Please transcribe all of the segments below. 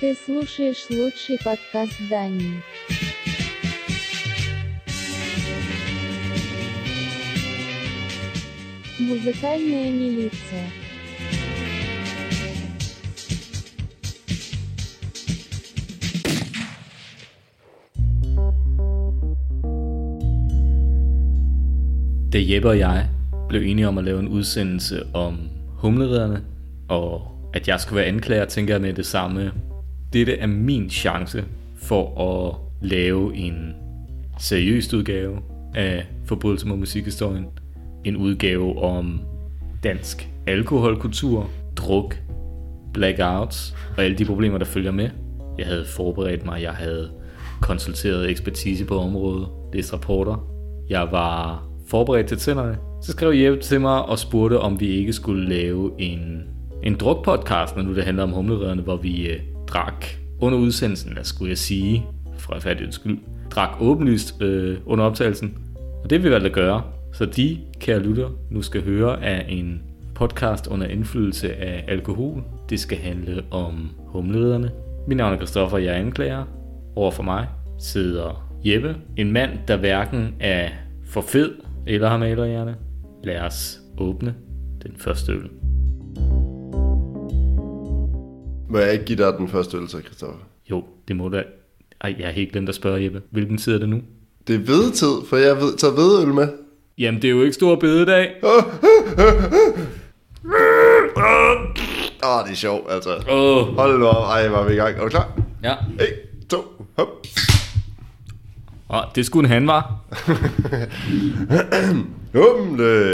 Ты слушаешь лучший подкаст Дании. Музыкальная милиция. Da Jeppe og jeg blev enige om at lave en udsendelse om humleriderne, og at jeg skulle være anklager, tænker jeg med det samme. dette er min chance for at lave en seriøs udgave af Forbrydelse mod musikhistorien. En udgave om dansk alkoholkultur, druk, blackouts og alle de problemer, der følger med. Jeg havde forberedt mig, jeg havde konsulteret ekspertise på området, læst rapporter. Jeg var forberedt til tænderne. Så skrev Jeppe til mig og spurgte, om vi ikke skulle lave en, en drukpodcast, når nu det handler om humleriderne, hvor vi øh, drak under udsendelsen, hvad skulle jeg sige, for retfærdighedens skyld, drak åbenlyst øh, under optagelsen. Og det vi valgte at gøre. Så de, kære lytter, nu skal høre af en podcast under indflydelse af alkohol. Det skal handle om humleriderne. Mit navn er Christoffer, jeg er anklager. Over for mig sidder Jeppe, en mand, der hverken er for fed eller har malerhjerne. Lad os åbne den første øl. Må jeg ikke give dig den første øl, så Christoffer? Jo, det må da. Ej, jeg har helt glemt at spørge Jeppe. Hvilken tid er det nu? Det er vedtid, for jeg ved, tager vedøl med. Jamen, det er jo ikke stor bededag. Åh, oh, det er sjovt, altså. Oh. Hold nu op. Ej, var vi i gang. Er du klar? ja. 1, 2, hop. Og det skulle en han var. Humle.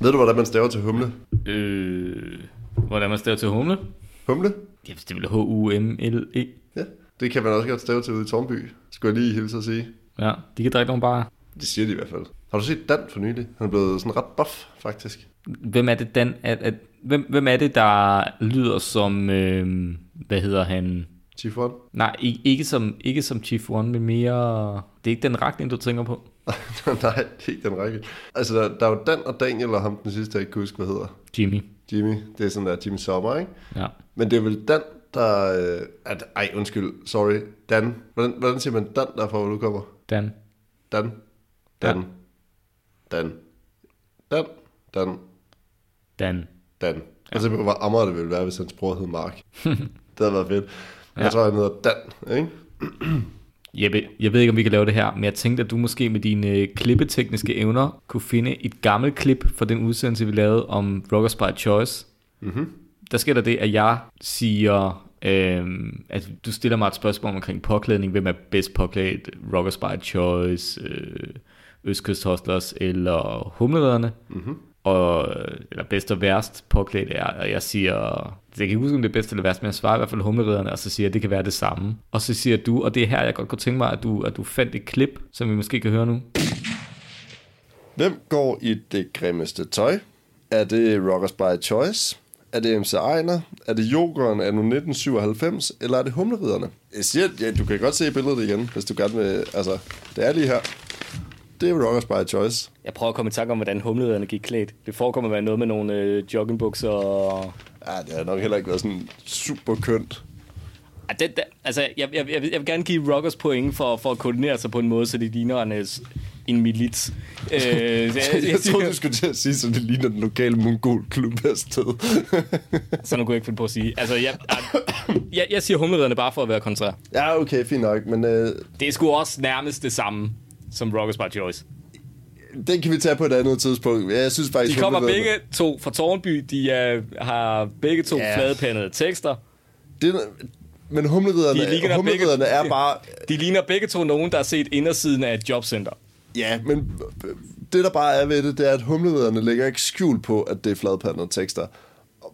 Ved du, hvordan man staver til humle? Øh, hvordan man staver til humle? Humle? Ja, det vil H-U-M-L-E. Ja. Det kan man også godt stave til ude i Tornby. Skulle jeg lige hilse at sige. Ja, de kan drikke nogle bare. Det siger de i hvert fald. Har du set Dan for nylig? Han er blevet sådan ret buff, faktisk. Hvem er det, Dan? At, at, hvem, hvem er det, der lyder som, øh, hvad hedder han? Chief One? Nej, ikke, ikke, som, ikke som Chief One, men mere... Det er ikke den retning, du tænker på. Nej, det er ikke den række. Altså, der, der er jo Dan og Daniel og ham den sidste, jeg ikke kan huske, hvad hedder. Jimmy. Jimmy. Det er sådan der Jimmy Sommer, ikke? Ja. Men det er vel Dan, der... Øh, at, ej, undskyld. Sorry. Dan. Hvordan, hvordan siger man Dan, derfra, hvor du kommer? Dan. Dan. Dan. Ja. Dan. Dan. Dan. Dan. Dan. Ja. Altså, hvor ammer det ville være, hvis hans bror hed Mark. det havde været fedt. Ja. Jeg tror, han hedder Dan, ikke? Jeppe, jeg ved ikke, om vi kan lave det her, men jeg tænkte, at du måske med dine øh, klippetekniske evner kunne finde et gammelt klip fra den udsendelse, vi lavede om Rockers by Choice. Mhm. Der sker der det, at jeg siger, øhm, at du stiller mig et spørgsmål omkring påklædning. Hvem er bedst påklædt? Rockers by Choice, øh, Østkyst eller Humleriderne? Mhm. Og, eller bedst og værst påklædt er, og jeg siger, jeg kan ikke huske, om det er bedst eller værst, men jeg svarer i hvert fald humleriderne, og så siger jeg, at det kan være det samme. Og så siger du, og det er her, jeg godt kunne tænke mig, at du, at du fandt et klip, som vi måske kan høre nu. Hvem går i det grimmeste tøj? Er det Rockers by Choice? Er det MC Ejner? Er det Jokeren af 1997? Eller er det Humleriderne? Jeg siger, ja, du kan godt se billedet igen, hvis du gerne vil... Altså, det er lige her. Det er Rockers by Choice. Jeg prøver at komme i tanke om, hvordan humleriderne gik klædt. Det forekommer at være noget med nogle øh, joggingbukser og... Ja, det har nok heller ikke været sådan super kønt. Ja, det, det, altså, jeg, jeg, jeg, vil- jeg vil gerne give Rockers point for, for at koordinere sig på en måde, så det ligner en, øh, en milits. Øh, så jeg, Jeg troede, du skulle til at sige, så det ligner den lokale mongolklub her sted. Så nu kunne jeg ikke finde på at sige. Altså, jeg, jeg, jeg siger humleriderne bare for at være kontrær. ja, okay, fint nok, men øh, Det er sgu også nærmest det samme som Rockers by Choice. den kan vi tage på et andet tidspunkt. Jeg synes De faktisk... kommer Humleriderne- begge to fra Tornby. De er, har begge to Ja. yeah. fladepandede tekster. Det, men humleriderne, De ligner humleriderne begge- er bare... De ligner begge to nogen, der har set indersiden af et jobcenter. Ja, men det der bare er ved det, det er, at humleriderne lægger ikke skjul på, at det er fladpandede tekster.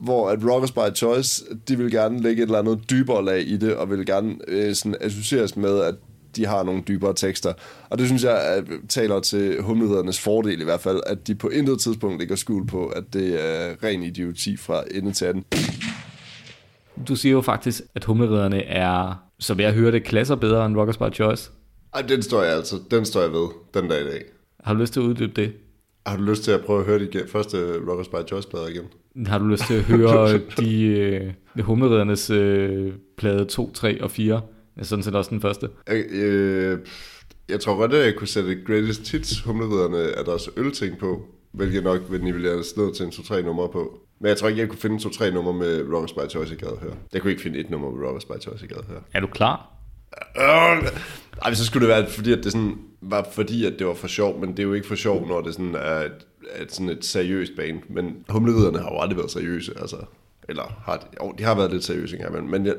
Hvor at Rockers by Choice, de vil gerne lægge et eller andet dybere lag i det, og vil gerne øh, sådan associeres med, at de har nogle dybere tekster. Og det synes jeg at, taler til humledernes fordel i hvert fald, at de på intet tidspunkt lægger skjul på, at det er ren idioti fra ende til anden. Du siger jo faktisk, at humleriderne er, som jeg hørte, klasser bedre end Rockers by Choice. Ej, den står jeg altså, den står jeg ved, den dag i dag. Har du lyst til at uddybe det? Har du lyst til at prøve at høre de ge- første Rockers by Choice-plader igen? Har du lyst til at høre de, øh, de humleridernes øh, plade 2, 3 og 4? Ja, sådan set også den første. Jeg, øh, jeg tror godt, at jeg kunne sætte Greatest Hits humleriderne af deres ølting på, hvilket nok vil nivelleres ned til en 2-3 numre på. Men jeg tror ikke, jeg kunne finde 2-3 numre med Rockers by Choice, jeg gad høre. Jeg kunne ikke finde et nummer med Rockers by Choice, jeg gad høre. Er du klar? Øh, Ej, så skulle det være, fordi at det sådan, var fordi, at det var for sjov, men det er jo ikke for sjov, når det sådan er et, et, sådan et seriøst band. Men humleriderne har jo aldrig været seriøse, altså. Eller har de, jo, de har været lidt seriøse engang, men, men jeg,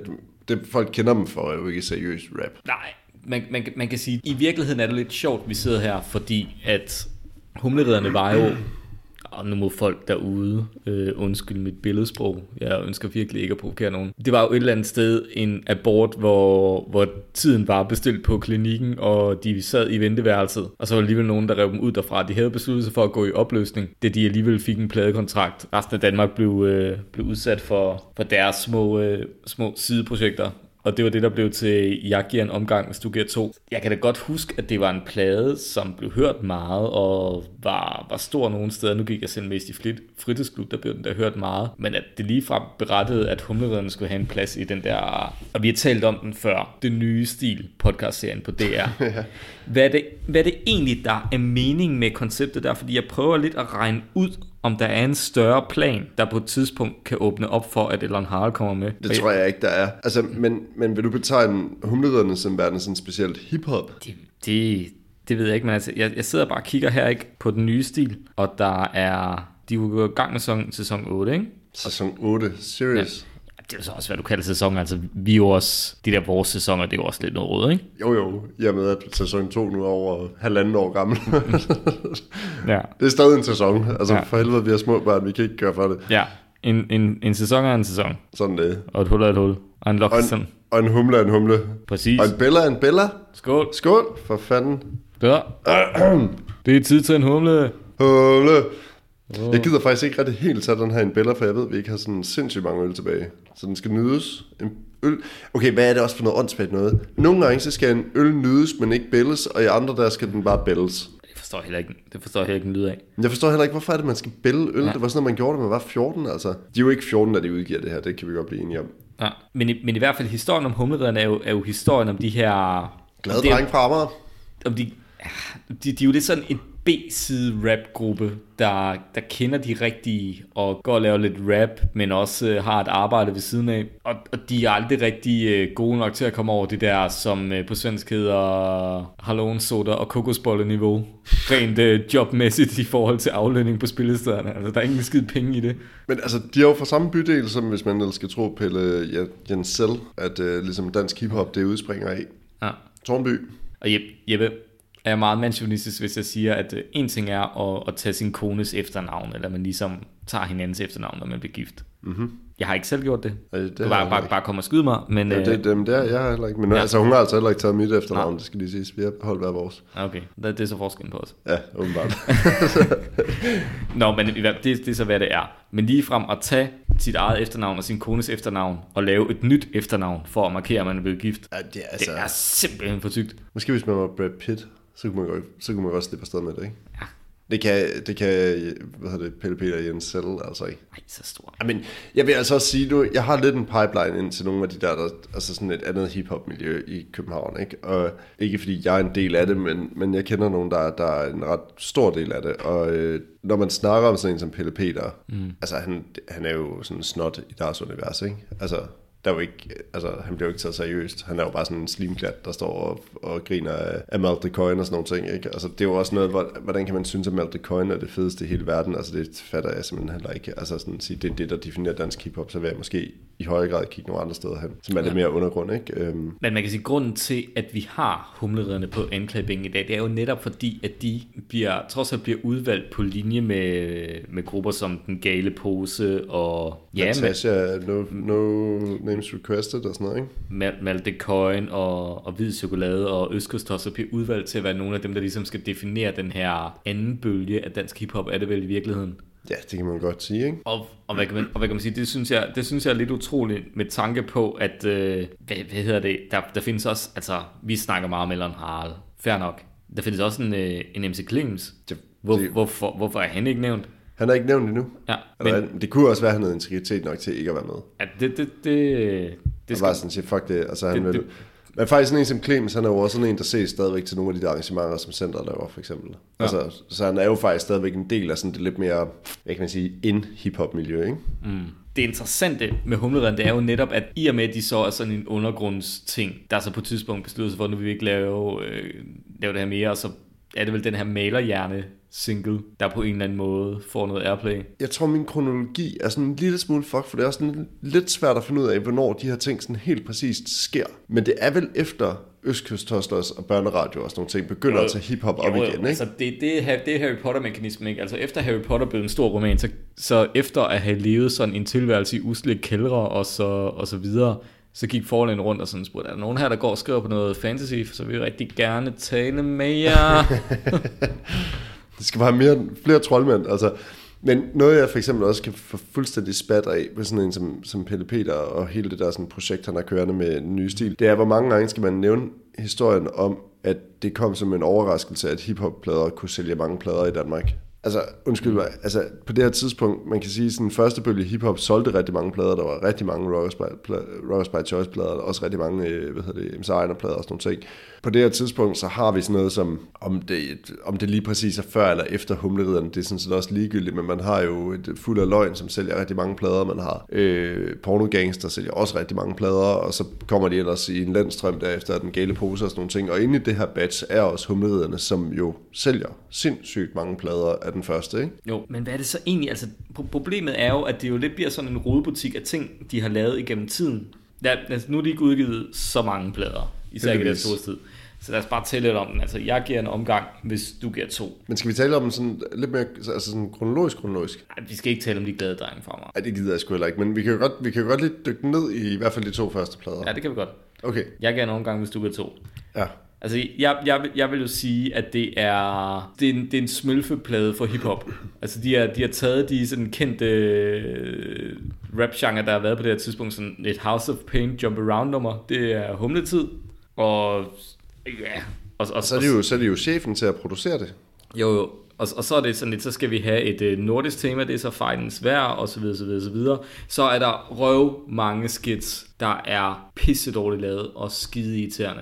det, folk kender dem for, er jo ikke seriøs rap. Nej, man, man, man kan sige, i virkeligheden er det lidt sjovt, vi sidder her, fordi at humleridderne var jo, og nu må folk derude øh, undskylde mit billedsprog, jeg ønsker virkelig ikke at provokere nogen. Det var jo et eller andet sted en abort, hvor, hvor tiden var bestilt på klinikken, og de sad i venteværelset, og så var der alligevel nogen, der rev dem ud derfra. De havde besluttet sig for at gå i opløsning, da de alligevel fik en pladekontrakt. Resten af Danmark blev, øh, blev udsat for, for deres små, øh, små sideprojekter. Og det var det, der blev til Jeg giver en omgang, hvis du giver to. Jeg kan da godt huske, at det var en plade, som blev hørt meget og var, var stor nogle steder. Nu gik jeg selv mest i flit, fritidsklub, der blev den der hørt meget. Men at det ligefrem berettede, at humleriderne skulle have en plads i den der... Og vi har talt om den før. Det nye stil podcast-serien på DR. hvad, er det, hvad er det egentlig, der er meningen med konceptet der? Fordi jeg prøver lidt at regne ud, om der er en større plan, der på et tidspunkt kan åbne op for, at Elon Harald kommer med. Det tror jeg ikke, der er. Altså, men, men vil du betegne humleriderne som værende sådan specielt hiphop? Det, det, det ved jeg ikke, men altså, jeg, jeg sidder bare og kigger her ikke på den nye stil, og der er, de er jo gået i gang med sæson, sæson 8, ikke? Sæson 8, serious? Det er så også, hvad du kalder sæson, altså vi er jo også, de der vores sæsoner, det er jo også lidt noget rød, ikke? Jo jo, i og med at sæson 2 nu er over halvanden år gammel. Ja. det er stadig en sæson. Altså Ja. for helvede, vi har små børn, vi kan ikke gøre for det. Ja, en, en, en sæson er en sæson, Sådan det. og et hul er et hul, og en lok Og er en, sådan. og en humle er en humle. Præcis. Og en bella er en bella. Skål. Skål, for fanden. Der. Det er tid til en humle. Humle. Jeg gider faktisk ikke rigtig helt tage den her en bella, for jeg ved, at vi ikke har sådan sindssygt mange øl tilbage. Så den skal nydes. En øl. Okay, hvad er det også for noget åndssvagt noget? Nogle gange så skal en øl nydes, men ikke bælles, og i andre der skal den bare bælles. Det forstår jeg heller ikke, det forstår jeg heller ikke en lyd af. Jeg forstår heller ikke, hvorfor er det, man skal bælge øl. Ja. Det var sådan, at man gjorde det, man var 14, altså. De er jo ikke 14, da de udgiver det her, det kan vi godt blive enige om. Ja. Men, i, men i hvert fald, historien om humleridderne er jo, er jo historien om de her... Glade om det- dreng fra Amager. om de, de, de er jo lidt sådan en B-side rap-gruppe, der, der kender de rigtige og går og laver lidt rap, men også øh, har et arbejde ved siden af. Og, og de er aldrig rigtig øh, gode nok til at komme over det der, som øh, på svensk hedder Hallon Soda og kokosbolle-niveau. Rent øh, jobmæssigt i forhold til aflønning på spillestederne. Altså, der er ingen skid penge i det. Men altså, de er jo fra samme bydel, som hvis man ellers skal tro Pelle Ja- Jensel, at øh, ligesom dansk hiphop, det udspringer af. Ja. Tornby. Og Jeppe, Jeppe er meget mandsjournalistisk, hvis jeg siger, at øh, en ting er at, at tage sin kones efternavn, eller man ligesom tager hinandens efternavn, når man bliver gift. Mm-hmm. Jeg har ikke selv gjort det. Ja, det du bare, jeg bare, bare komme og skyde mig, men... Ja, øh, det, dem der, jeg har heller ikke. Men Ja. altså, hun har altså heller ikke taget mit efternavn, det skal lige siges. Vi har holdt hver vores. Okay, det, det er så forskellen på os. Ja, åbenbart. Nå, men det, det er så, hvad det er. Men lige frem at tage sit eget efternavn og sin kones efternavn, og lave et nyt efternavn, for at markere, at man er blevet gift. ja, det er altså... Det er simpelthen for sygt. Måske hvis man var Brad Pitt, så kunne man godt, så kunne man godt slippe afsted med det, ikke? Ja. Det kan, det kan hvad hedder det, Pelle Peter Jensel altså ikke. Nej, så stor. I men jeg vil altså også sige, du, jeg har lidt en pipeline ind til nogle af de der, der altså sådan et andet hiphop-miljø i København, ikke? Og ikke fordi jeg er en del af det, men, men jeg kender nogen, der, der er en ret stor del af det. Og øh, når man snakker om sådan en som Pelle Peter, mm. altså han, han er jo sådan snot i deres univers, ikke? Altså, der er jo ikke, altså, han bliver jo ikke taget seriøst. Han er jo bare sådan en slimklat, der står og, og griner af, af Malte Coin og sådan nogle ting. Ikke? Altså, det er jo også noget, hvor- hvordan kan man synes, at Malte Coin er det fedeste i hele verden? Altså, det fatter jeg simpelthen heller ikke. Altså, sådan at sige, det er det, der definerer dansk hiphop, så vil jeg måske i højere grad kigge nogle andre steder hen, som er lidt mere undergrund, ikke? Øhm, Men man kan sige, at grunden til, at vi har humleridderne på anklagebænken i dag, det er jo netop fordi, at de bliver, trods alt bliver udvalgt på linje med, med grupper som Den Gale Pose og ja, Natasha, no, no names requested og sådan noget, ikke? Mal- Malte Coin og, og Hvid Chokolade og Østkostosser bliver udvalgt til at være nogle af dem, der ligesom skal definere den her anden bølge af dansk hiphop, er det vel i virkeligheden. Ja, det kan man godt sige, ikke? Og, og, hvad kan man, og hvad kan man sige, det synes jeg, det synes jeg er lidt utroligt med tanke på, at, øh, hvad, hvad hedder det, der, der findes også, altså, vi snakker meget om Ellen Harald, fair nok. Der findes også en, øh, en MC Clemens. Hvor, Det- hvorfor, hvorfor er han ikke nævnt? Han er ikke nævnt endnu. Ja, Men, Eller, det kunne også være, at han havde integritet nok til ikke at være med. ja, det, det, det, det Det skal, bare sådan sige, fuck det. Altså, han Det- det, vil... det- Men faktisk sådan en som Clemens, han er jo også sådan en, der ses stadigvæk til nogle af de der arrangementer, som centret laver, for eksempel. Ja. Altså, så han er jo faktisk stadigvæk en del af sådan det lidt mere, hvad kan man sige, in hip-hop miljø, ikke? mm. det interessante med humleredden, det er jo netop, at i og med, at de så er sådan en undergrundsting, der så på et tidspunkt besluttede sig for, at nu vil vi ikke lave, øh, lave det her mere, og så er det vel den her malerhjerne single, der på en eller anden måde får noget airplay. Jeg tror, min kronologi er sådan en lille smule fuck, for det er også sådan lidt svært at finde ud af, hvornår de her ting sådan helt præcist sker. Men det er vel efter Østkyst Hustlers og børneradio og sådan nogle ting begynder at tage hiphop op Jo, jo, igen, ikke? Altså, det, det, er, det er Harry Potter-mekanismen, ikke? Altså, efter Harry Potter blev en stor roman, så, så efter at have levet sådan en tilværelse i usle kældre og så, og så videre, så gik forlægen rundt og sådan spurgte, er der nogen her, der går og skriver på noget fantasy, så vil vi rigtig gerne tale med jer. Det skal bare have mere, flere troldmænd. Altså, men noget, jeg for eksempel også kan få fuldstændig spat af med sådan en som, som Pelle Peter og hele det der sådan projekt, han har kørende med den nye stil, det er, hvor mange gange skal man nævne historien om, at det kom som en overraskelse, at hiphop-plader kunne sælge mange plader i Danmark. Altså, undskyld mig, altså på det her tidspunkt, man kan sige, at den første bølge hiphop solgte rigtig mange plader, der var rigtig mange Rockers by, pla- Rockers by Choice plader, og også rigtig mange, øh, hvad hedder det, MC Einer plader og sådan nogle ting. På det her tidspunkt, så har vi sådan noget som, om det, om det lige præcis er før eller efter humleriderne, det er sådan set også ligegyldigt, men man har jo et fuld af løgn, som sælger rigtig mange plader, man har øh, pornogangster sælger også rigtig mange plader, og så kommer de ellers i en landstrøm derefter den gale pose og sådan nogle ting, og inde i det her batch er også humleriderne, som jo sælger sindssygt mange plader af den første, ikke? jo, men hvad er det så egentlig? Altså, pro- problemet er jo, at det jo lidt bliver sådan en rodebutik af ting, de har lavet igennem tiden. Ja, altså, nu er de ikke udgivet så mange plader, især i deres Heldigvis. storhedstid. Så lad os bare tælle lidt om den. Altså, jeg giver en omgang, hvis du giver to. Men skal vi tale om den sådan lidt mere altså sådan kronologisk kronologisk? Ej, vi skal ikke tale om de glade drenge fra mig. Ej, det gider jeg sgu heller ikke, men vi kan jo godt, vi kan godt lidt dykke ned i i hvert fald de to første plader. Ja, det kan vi godt. Okay, Jeg giver en omgang, hvis du giver to. ja. Altså, jeg, jeg, vil- jeg vil jo sige, at det er, det er, en, det er en smølfeplade for hiphop. Altså, de, er, de har taget de sådan kendte øh, rap-genre, der har været på det her tidspunkt, sådan et House of Pain jump around nummer. Det er humletid, og ja, og, og, Så er, det jo, så er det jo chefen til at producere det. jo, jo. Og, og så er det sådan lidt, så skal vi have et øh, nordisk tema, det er så fejlens vejr, og så videre, så videre, så videre. Så er der røv mange skits, der er pisse dårligt lavet og skide irriterende.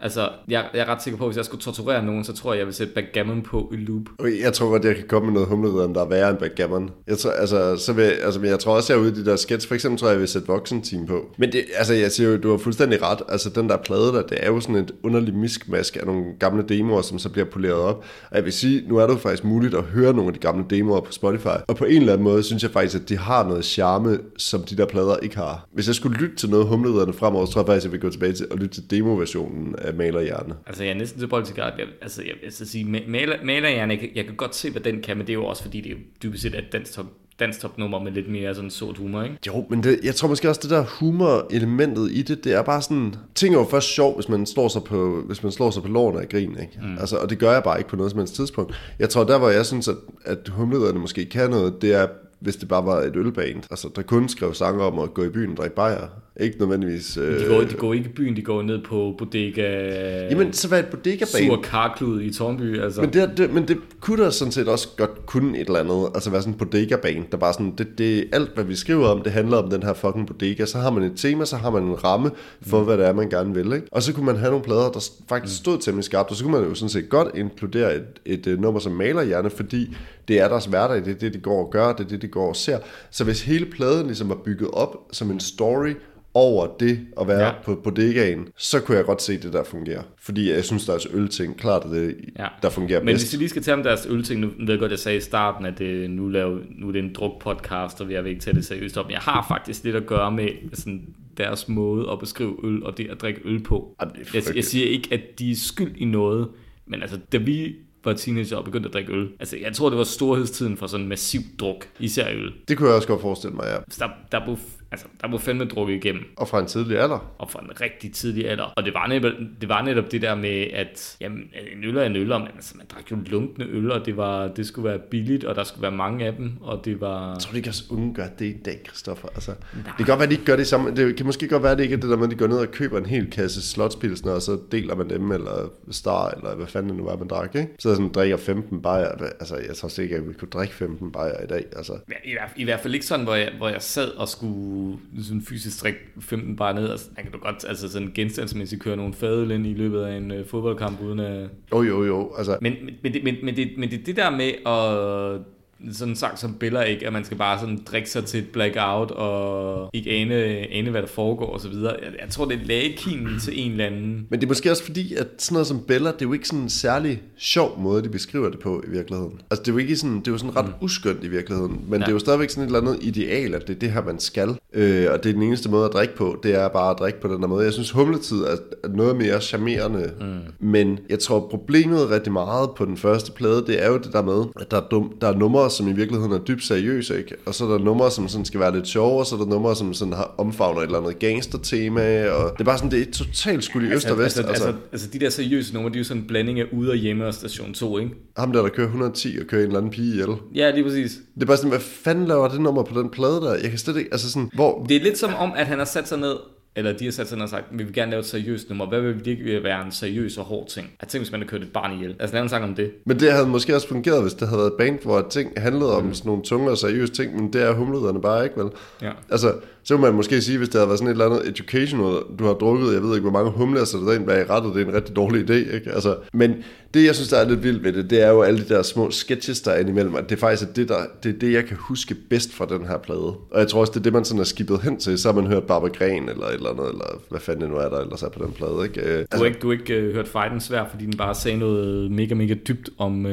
altså, jeg, jeg er ret sikker på, at hvis jeg skulle torturere nogen, så tror jeg, jeg vil sætte backgammon på i loop. Okay, jeg tror godt, jeg kan komme med noget humleridderen, der er værre end backgammon. Jeg tror, altså, så vil, altså, men jeg tror også, jeg er ude i de der sketch. For eksempel tror jeg, jeg vil sætte voksen-team på. Men det, altså, jeg siger jo, du har fuldstændig ret. Altså, den der plade der, det er jo sådan et underligt miskmask af nogle gamle demoer, som så bliver poleret op. Og jeg vil sige, nu er det jo faktisk muligt at høre nogle af de gamle demoer på Spotify. Og på en eller anden måde, synes jeg faktisk, at de har noget charme, som de der plader ikke har. Hvis jeg skulle lytte til noget humleridderne fremover, så tror jeg faktisk, at jeg vil gå tilbage til at lytte til demoversionen af Malerhjerne. Altså, jeg er næsten tilbøjelig til at jeg, altså, jeg, jeg skal sige, ma- maler, malerhjerne, jeg, kan- jeg kan godt se, hvad den kan, men det er jo også, fordi det er jo dybest set et dansk top, dansk top nummer med lidt mere sådan sort humor, ikke? Jo, men det, jeg tror måske også, det der humor-elementet i det, det er bare sådan... Ting er jo først sjov, hvis man slår sig på, hvis man slår sig på lårene af grin, ikke? Mm. Altså, og det gør jeg bare ikke på noget som helst tidspunkt. Jeg tror, der hvor jeg synes, at, at humlederne måske kan noget, det er, hvis det bare var et ølband. Altså, der kun skrev sange om at gå i byen og drikke bajer. Ikke nødvendigvis... Øh... De går, de går ikke i byen, de går ned på bodega... Jamen, så var et bodega Sur karklud i Tornby, altså. Men det, det, men det kunne da sådan set også godt kunne et eller andet, altså være sådan en bodega-bane, der bare sådan, det, det, alt hvad vi skriver om, det handler om den her fucking bodega, så har man et tema, så har man en ramme for, mm. hvad det er, man gerne vil, ikke? Og så kunne man have nogle plader, der faktisk stod temmelig skarpt, og så kunne man jo sådan set godt inkludere et, et, et nummer som malerhjerne, fordi det er deres hverdag, det er det, de går og gør, det er det, de går og ser. Så hvis hele pladen ligesom var bygget op som en story, over det at være Ja. på bodegaen, så kunne jeg godt se det der fungerer. Fordi jeg synes, deres ølting, klart er det, Ja. der fungerer Men bedst. hvis vi lige skal tage om deres ølting, nu ved jeg godt, jeg sagde i starten, at det, nu, laver, nu er det en druk-podcast, og jeg vil ikke tage det seriøst op, men jeg har faktisk lidt at gøre med sådan, deres måde at beskrive øl, og det at drikke øl på. Jamen, Jeg, jeg siger ikke, at de er skyld i noget, men altså, da vi var teenager og begyndte at drikke øl, altså, jeg tror, det var storhedstiden for sådan massiv druk, især øl. Det kunne jeg også godt forestille mig, ja. Så der, der blev Altså, der var fandme drukket igennem. Og fra en tidlig alder. Og fra en rigtig tidlig alder. Og det var netop det, var netop det der med, at jamen, en øl er en øl, men altså, man drak jo lunkende øl, og det, var, det skulle være billigt, og der skulle være mange af dem, og det var... Jeg tror ikke, at unge gør det i dag, Christoffer. Altså, det kan godt være, at de ikke gør det samme. Det kan måske godt være, at det ikke er det der med, at de går ned og køber en hel kasse slotspilsner, og så deler man dem, eller Star, eller hvad fanden det nu var, man drak, ikke? Så sådan drikker 15 bajer. Altså, jeg tror sikkert, at vi kunne drikke 15 bajer i dag. Altså. I, hvert, I hvert fald ikke sådan, hvor jeg, hvor jeg sad og skulle sådan fysisk drikke 15 bajer ned. Altså, kan du godt altså sådan genstandsmæssigt køre nogle fadøl ind i løbet af en uh, fodboldkamp, uden at... Jo, jo, jo. Altså. Men, men, men, men, men, det, men det, det der med at sådan sagt som Biller ikke, at man skal bare sådan drikke sig til et blackout og ikke ane, ane hvad der foregår og så videre. Jeg, jeg tror, det er lægekinen til en eller anden. Men det er måske også fordi, at sådan noget som Bella, det er jo ikke sådan en særlig sjov måde, de beskriver det på i virkeligheden. Altså det er jo ikke sådan, det er jo sådan ret mm. uskyndt i virkeligheden, men ja. det er jo stadigvæk sådan et eller andet ideal, at det er det her, man skal. Øh, og det er den eneste måde at drikke på, det er bare at drikke på den her måde. Jeg synes, humletid er noget mere charmerende, mm. men jeg tror, problemet rigtig meget på den første plade, det er jo det der med, at der er, dum, der er numre, som i virkeligheden er dybt seriøse, ikke? Og så er der numre, som sådan skal være lidt sjove, og så er der numre, som sådan har omfavner et eller andet gangster-tema, og det er bare sådan, det er totalt skud i øst og vest. Altså, altså, altså, altså, de der seriøse numre, de er jo sådan en blanding af ude og hjemme og station 2, ikke? Ham der, der kører 110 og kører en eller anden pige ihjel. Ja, lige præcis. Det er bare sådan, hvad fanden laver det nummer på den plade der? Jeg kan slet ikke, altså sådan, hvor... Det er lidt som om, at han har sat sig ned eller de har sat sig ned og sagt, vi vil gerne lave et seriøst nummer. Hvad vil det være en seriøs og hård ting? Jeg tænker, hvis man har kørt et barn ihjel. Altså lave en sang om det. Men det havde måske også fungeret, hvis det havde været band, hvor ting handlede om mm. sådan nogle tunge og seriøse ting, men det er humlederne bare ikke, vel? Ja. Altså, så kunne man måske sige, hvis det havde været sådan et eller andet educational, du har drukket, jeg ved ikke, hvor mange humler så der ind bag rettet, det er en rigtig dårlig idé, ikke? Altså, men det, jeg synes, der er lidt vildt ved det, det er jo alle de der små sketches, der er indimellem, at det er faktisk det, der, det, er det, jeg kan huske bedst fra den her plade. Og jeg tror også, det er det, man sådan er skibet hen til, så har man hørt Barbara Gren, eller et eller andet, eller hvad fanden det nu er, der ellers er på den plade, ikke? Altså, du har ikke, du har ikke uh, hørt Fighten svær, fordi den bare sagde noget mega, mega dybt om uh,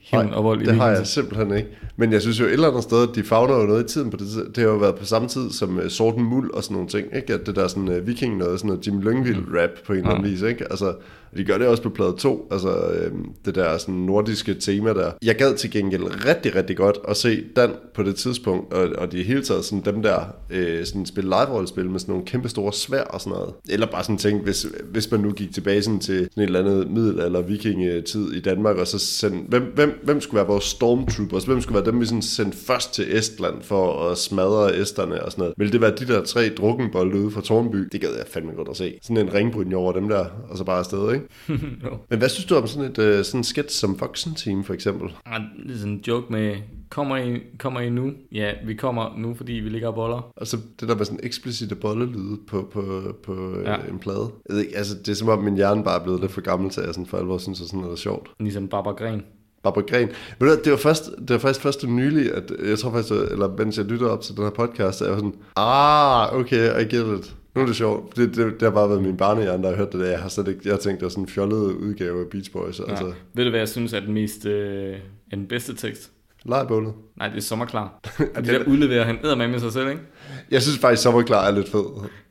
hævn og vold i det har jeg simpelthen ikke. Men jeg synes jo et eller andet sted, de fagner jo noget i tiden på det. Det har jo været på samme tid som uh, Sorten Muld og sådan nogle ting, ikke? At det der sådan uh, viking noget, sådan noget Jim Lyngvild rap på en eller anden vis, ikke? Altså, de gør det også på plade 2, altså øh, det der sådan nordiske tema der. Jeg gad til gengæld rigtig, rigtig godt at se Dan på det tidspunkt, og, og de hele taget sådan dem der øh, sådan spille live-rollespil med sådan nogle kæmpe store svær og sådan noget. Eller bare sådan tænke, hvis, hvis man nu gik tilbage sådan til sådan et eller andet middelalder vikingetid i Danmark, og så sendte, hvem, hvem, hvem skulle være vores stormtroopers? Hvem skulle være dem, vi sådan sendte først til Estland for at smadre esterne og sådan noget? Vil det være de der tre drukkenbolde ude fra Tornby? Det gad jeg fandme godt at se. Sådan en ringbrydning over dem der, og så bare afsted, ikke? no. Men hvad synes du om sådan et uh, sådan sketch som Foxen Team for eksempel? Ja, det er sådan en joke med, kommer I, kommer I nu? Ja, vi kommer nu, fordi vi ligger og boller. Og så det der med sådan eksplicite bollelyde på, på, på øh, ja. en plade. Jeg ved ikke, altså, det er som om min hjerne bare er blevet lidt for gammel til, at jeg sådan for alvor synes, at sådan noget er sjovt. Ligesom Barbara Gren. Barbara Gren. Men det var, først, det var faktisk først nylig, at jeg tror faktisk, eller mens jeg lytter op til den her podcast, at jeg var sådan, ah, okay, I get it. Nu er det sjovt. Det, det, det har bare været min barnehjerne, der har hørt det der. Jeg har slet ikke, jeg har tænkt, det var sådan en fjollet udgave af Beach Boys. Ja. Altså. Ved du, hvad jeg synes er den, mest, øh, er den bedste tekst? Lejrbålet. Nej, det er sommerklar. det der udleverer han æder med sig selv, ikke? Jeg synes faktisk, sommerklar er lidt fed.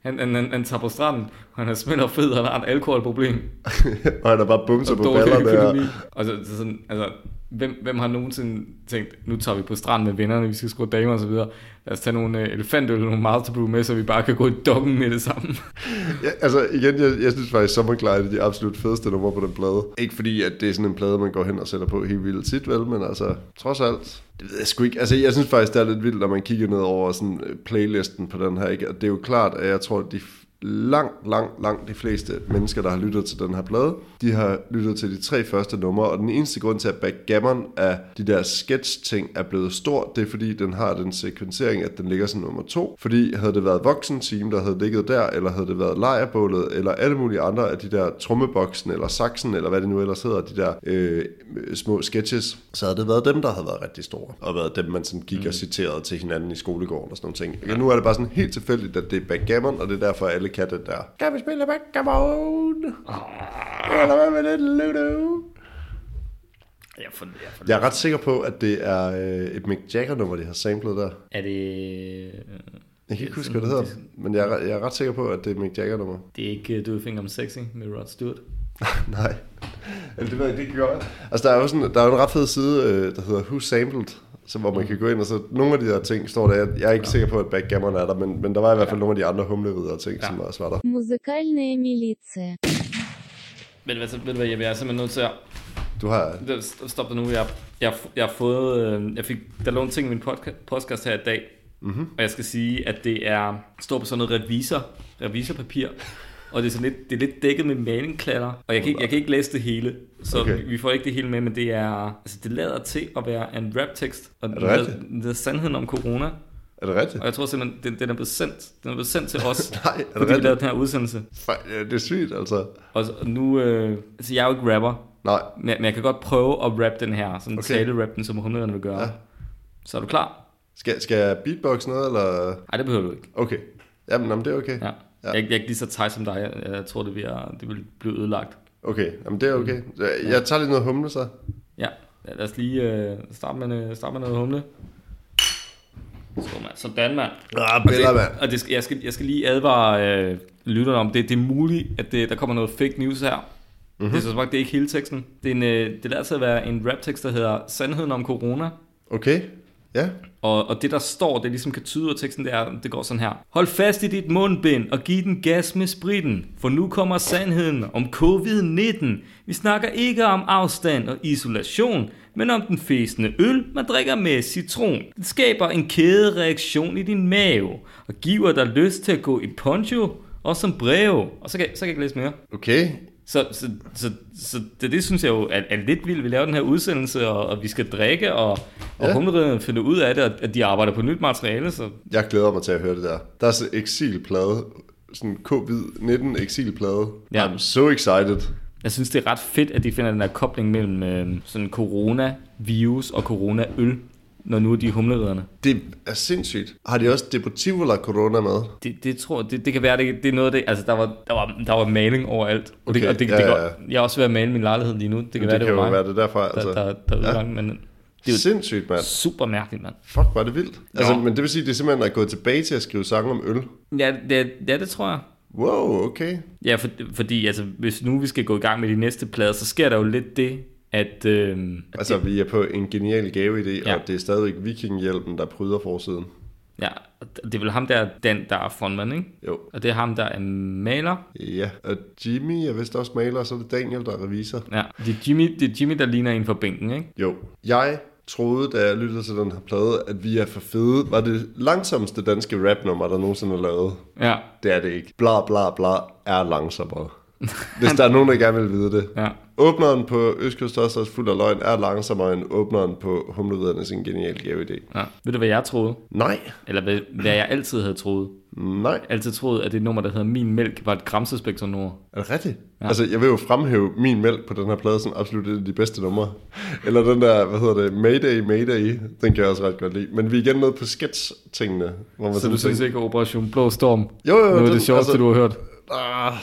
Han, han, han, han tager på stranden, og han er smidt og fed, og han har et alkoholproblem. og han er bare bumser på ballerne. Der. Og så, så sådan, altså, hvem, hvem har nogensinde tænkt, nu tager vi på stranden med vennerne, vi skal skrue damer og så videre. Lad os tage nogle elefanter elefantøl eller nogle Master Brew med, så vi bare kan gå i dokken med det samme. ja, altså igen, jeg, jeg synes faktisk, Sommerklar er de absolut fedeste numre på den plade. Ikke fordi, at det er sådan en plade, man går hen og sætter på helt vildt tit, vel, men altså, trods alt, det ved jeg sgu ikke. Altså, jeg synes faktisk, det er lidt vildt, når man kigger ned over sådan øh, playlisten på den her, ikke? Og det er jo klart, at jeg tror, at de langt, langt, langt de fleste mennesker, der har lyttet til den her plade, de har lyttet til de tre første numre, og den eneste grund til, at backgammon af de der sketch-ting er blevet stor, det er fordi, den har den sekvensering, at den ligger som nummer to. Fordi havde det været voksen team, der havde ligget der, eller havde det været lejrbålet, eller alle mulige andre af de der trommeboksen, eller saksen, eller hvad det nu ellers hedder, de der øh, små sketches, så havde det været dem, der havde været rigtig store, og været dem, man sådan gik mm. og citerede til hinanden i skolegården og sådan nogle ting. Ja. Nu er det bare sådan helt tilfældigt, at det er backgammon, og det er derfor, alle kan det der. Kan vi spille backgammon? Oh. Eller hvad med det, Ludo? Jeg, for, jeg, for jeg er ret sikker på, at det er øh, et Mick Jagger-nummer, de har samlet der. Er det... Jeg kan ikke huske, hvad det hedder, men jeg er, jeg er ret sikker på, at det er Mick Jagger-nummer. Det er ikke Do You Think I'm Sexy med Rod Stewart? Nej, Eller, det ved jeg ikke, det gør Altså, der er jo sådan, der er jo en ret fed side, øh, der hedder Who Sampled, så hvor man mm. kan gå ind og så... Nogle af de der ting står der. Jeg, jeg er ikke ja. sikker på, at backgammon er der, men, men der var i hvert fald ja. nogle af de andre humleridder ting, ja. som også var der. Musikalne militia. Men hvad, ved du hvad, jeg er simpelthen nødt til at... Du har... Stop det nu. Jeg, jeg, jeg har fået... Øh, jeg fik, der lå en ting i min podcast, podcast her i dag, Mm-hmm. Og jeg skal sige, at det er står på sådan noget revisor, revisorpapir, og det er, sådan lidt, det er lidt dækket med malingklatter, og jeg kan, ikke, jeg kan ikke læse det hele, så Okay. vi får ikke det hele med, men det er, altså det lader til at være en raptekst, og det det er, det er sandheden om corona, Er det rigtigt? og jeg tror simpelthen, den, den er blevet sendt, den er blevet sendt til os, Nej, er det fordi vi lavede rigtigt? den her udsendelse, ja, det er sygt, altså. og nu, øh, altså jeg er jo ikke rapper, Nej, men, men jeg kan godt prøve at rap den her, sådan Okay. tale-rap den, som humlerne vil gøre. Ja. Så er du klar? skal, skal jeg beatbox noget, eller... Nej, det behøver du ikke. Okay. Jamen, jamen det er okay. Ja. Ja. Jeg, ikke- jeg er ikke lige så teg som dig. Jeg, tror, det vil, det vil blive ødelagt. Okay, jamen det er okay. Jeg, jeg tager lige noget humle så. Ja, Ja, lad os lige øh, starte, med, øh, starte med noget humle. Så, mand. Sådan, mand. Ah, det, mand. og det jeg, skal, jeg skal lige advare øh, lytterne om, det, det er muligt, at det, der kommer noget fake news her. Mhm. Mm-hmm. Det er så sagt, det er ikke hele teksten. Det, er en, øh, det lader til at være en raptekst, der hedder Sandheden om corona. Okay, ja. Og, og det der står, det ligesom kan tyde af teksten, det, er, det går sådan her. Hold fast i dit mundbind og giv den gas med spritten, for nu kommer sandheden om covid-19. Vi snakker ikke om afstand og isolation, men om den fæsende øl, man drikker med citron. Det skaber en kædereaktion i din mave, og giver dig lyst til at gå i poncho og som breve. Og så kan, så kan jeg ikke læse mere. Okay. Så, så, så, så det, det synes jeg jo er, er lidt vildt. Vi laver den her udsendelse, og, og vi skal drikke, og, og Ja. humleriderne finder ud af det, og at de arbejder på nyt materiale. Så Jeg glæder mig til at høre det der. Der er sådan en eksilplade. Sådan en K-19 eksilplade. Ja. I'm so excited. jeg synes, det er ret fedt, at de finder den der kobling mellem øh, sådan coronavirus og coronaøl, når nu er de humleriderne. Det er sindssygt. Har de også Deportivo la Corona med? Det, det tror det, det kan være, det, det er noget af det, altså der var, der var, der var maling overalt. Og det, og det, ja, det, det, ja, ja. Jeg er også ved at male min lejlighed lige nu. Det kan det være, det, kan var jo mig, være det derfra. der, Altså. der, der er udgang, men Det er sindssygt, mand. super mærkeligt, mand. Fuck, var det vildt. Altså, Ja. men det vil sige, at det simpelthen er gået tilbage til at skrive sange om øl. Ja, det, ja, det tror jeg. Wow, okay. Ja, for, fordi altså, hvis nu vi skal gå i gang med de næste plader, så sker der jo lidt det, at... Øh, Altså, vi er på en genial gaveidé, Ja. og det er stadigvæk Vikinghjælpen, der pryder forsiden. ja, det er vel ham der, den der er frontmand, ikke? Jo. Og det er ham, der er maler. Ja, og Jimmy er vist også maler, og så er det Daniel, der er revisor. Ja, det er Jimmy, det er Jimmy der ligner en for bænken, ikke? Jo. Jeg troede, da jeg lyttede til den her plade, at vi er for fede. Var det langsomste danske rapnummer, der nogensinde er lavet? Ja, Det er det ikke. Bla bla bla er langsommere. Hvis der er nogen, der gerne vil vide det. ja. Åbneren på Østkyst også fuld af løgn er langsommere end åbneren på Humleriderne sin genial gaveidé. ja. Ved du, hvad jeg troede? Nej. Eller hvad, hvad jeg altid havde troet? Nej. Altid troet, at det nummer, der hedder Min Mælk, var et gramsespektronummer. Er det rigtigt? Ja. Altså, jeg vil jo fremhæve min mælk på den her plade som absolut et af de bedste numre. Eller den der, hvad hedder det, Mayday, Mayday, den kan jeg også ret godt lide. Men vi er igen nede på sketch-tingene. Hvor man Så du synes ikke, Operation Blå Storm? Jo, jo, Noget af den- det sjoveste, altså- du har hørt. Ah,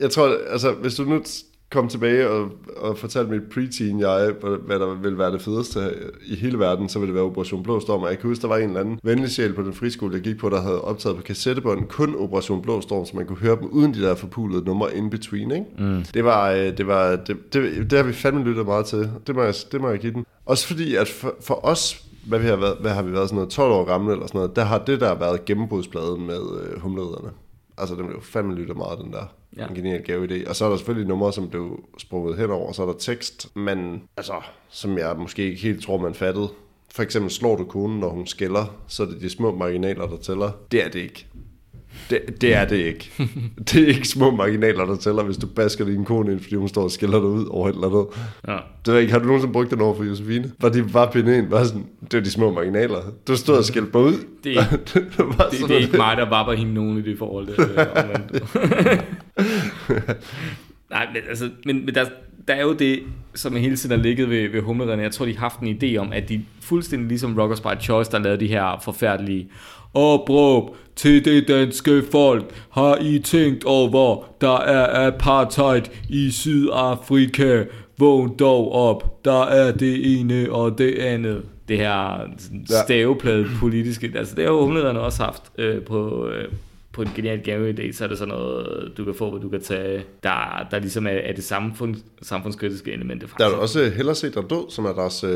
jeg tror, altså, hvis du nu kom tilbage og, og fortalte mit preteen jeg, hvad der ville være det fedeste i hele verden, så ville det være Operation Blå Storm. Og jeg kan huske, der var en eller anden venlig sjæl på den friskole, jeg gik på, der havde optaget på kassettebånd kun Operation Blå Storm, så man kunne høre dem uden de der forpulede numre in between. Ikke? Mm. Det var, øh, det var, det, det, det har vi fandme lyttet meget til. Det må jeg, det må jeg give den. Også fordi, at for, for os, hvad, vi har været, hvad har vi været, sådan noget 12 år gamle eller sådan noget, der har det der været gennembrudspladen med øh, humlederne. Altså, den blev fandme lyttet meget, den der. Ja. En genial gave idé. Og så er der selvfølgelig numre, som blev sprunget henover, og så er der tekst, men altså, som jeg måske ikke helt tror, man fattede. For eksempel slår du konen, når hun skælder, så er det de små marginaler, der tæller. Det er det ikke. Det, det er det ikke. det er ikke små marginaler, der tæller, hvis du basker din kone ind, fordi hun står og skælder dig ud over et eller andet. Ja. Det ved jeg ikke, har du nogensinde brugt den over for Josefine? Var de bare pinde ind, bare sådan, det er de små marginaler. Du stod og skældte mig ud. Det er det, var Det, det er ikke mig, der vapper hende nogen i det forhold. Det, omvendt. Nej, men, altså, men, men der, der er jo det, som hele tiden har ligget ved, ved humlerne. Jeg tror, de har haft en idé om, at de fuldstændig ligesom Rockers by Choice, der lavede de her forfærdelige opråb til det danske folk. Har I tænkt over, der er apartheid i Sydafrika? Vågn dog op, der er det ene og det andet. Det her staveplade politiske, altså det har jo også haft øh, på, øh, på en genial gaveidé, så er det sådan noget, du kan få, hvor du kan tage, der, der ligesom er, er det samfund, samfundskritiske element. Der er også Heller set dig død, som er deres, øh,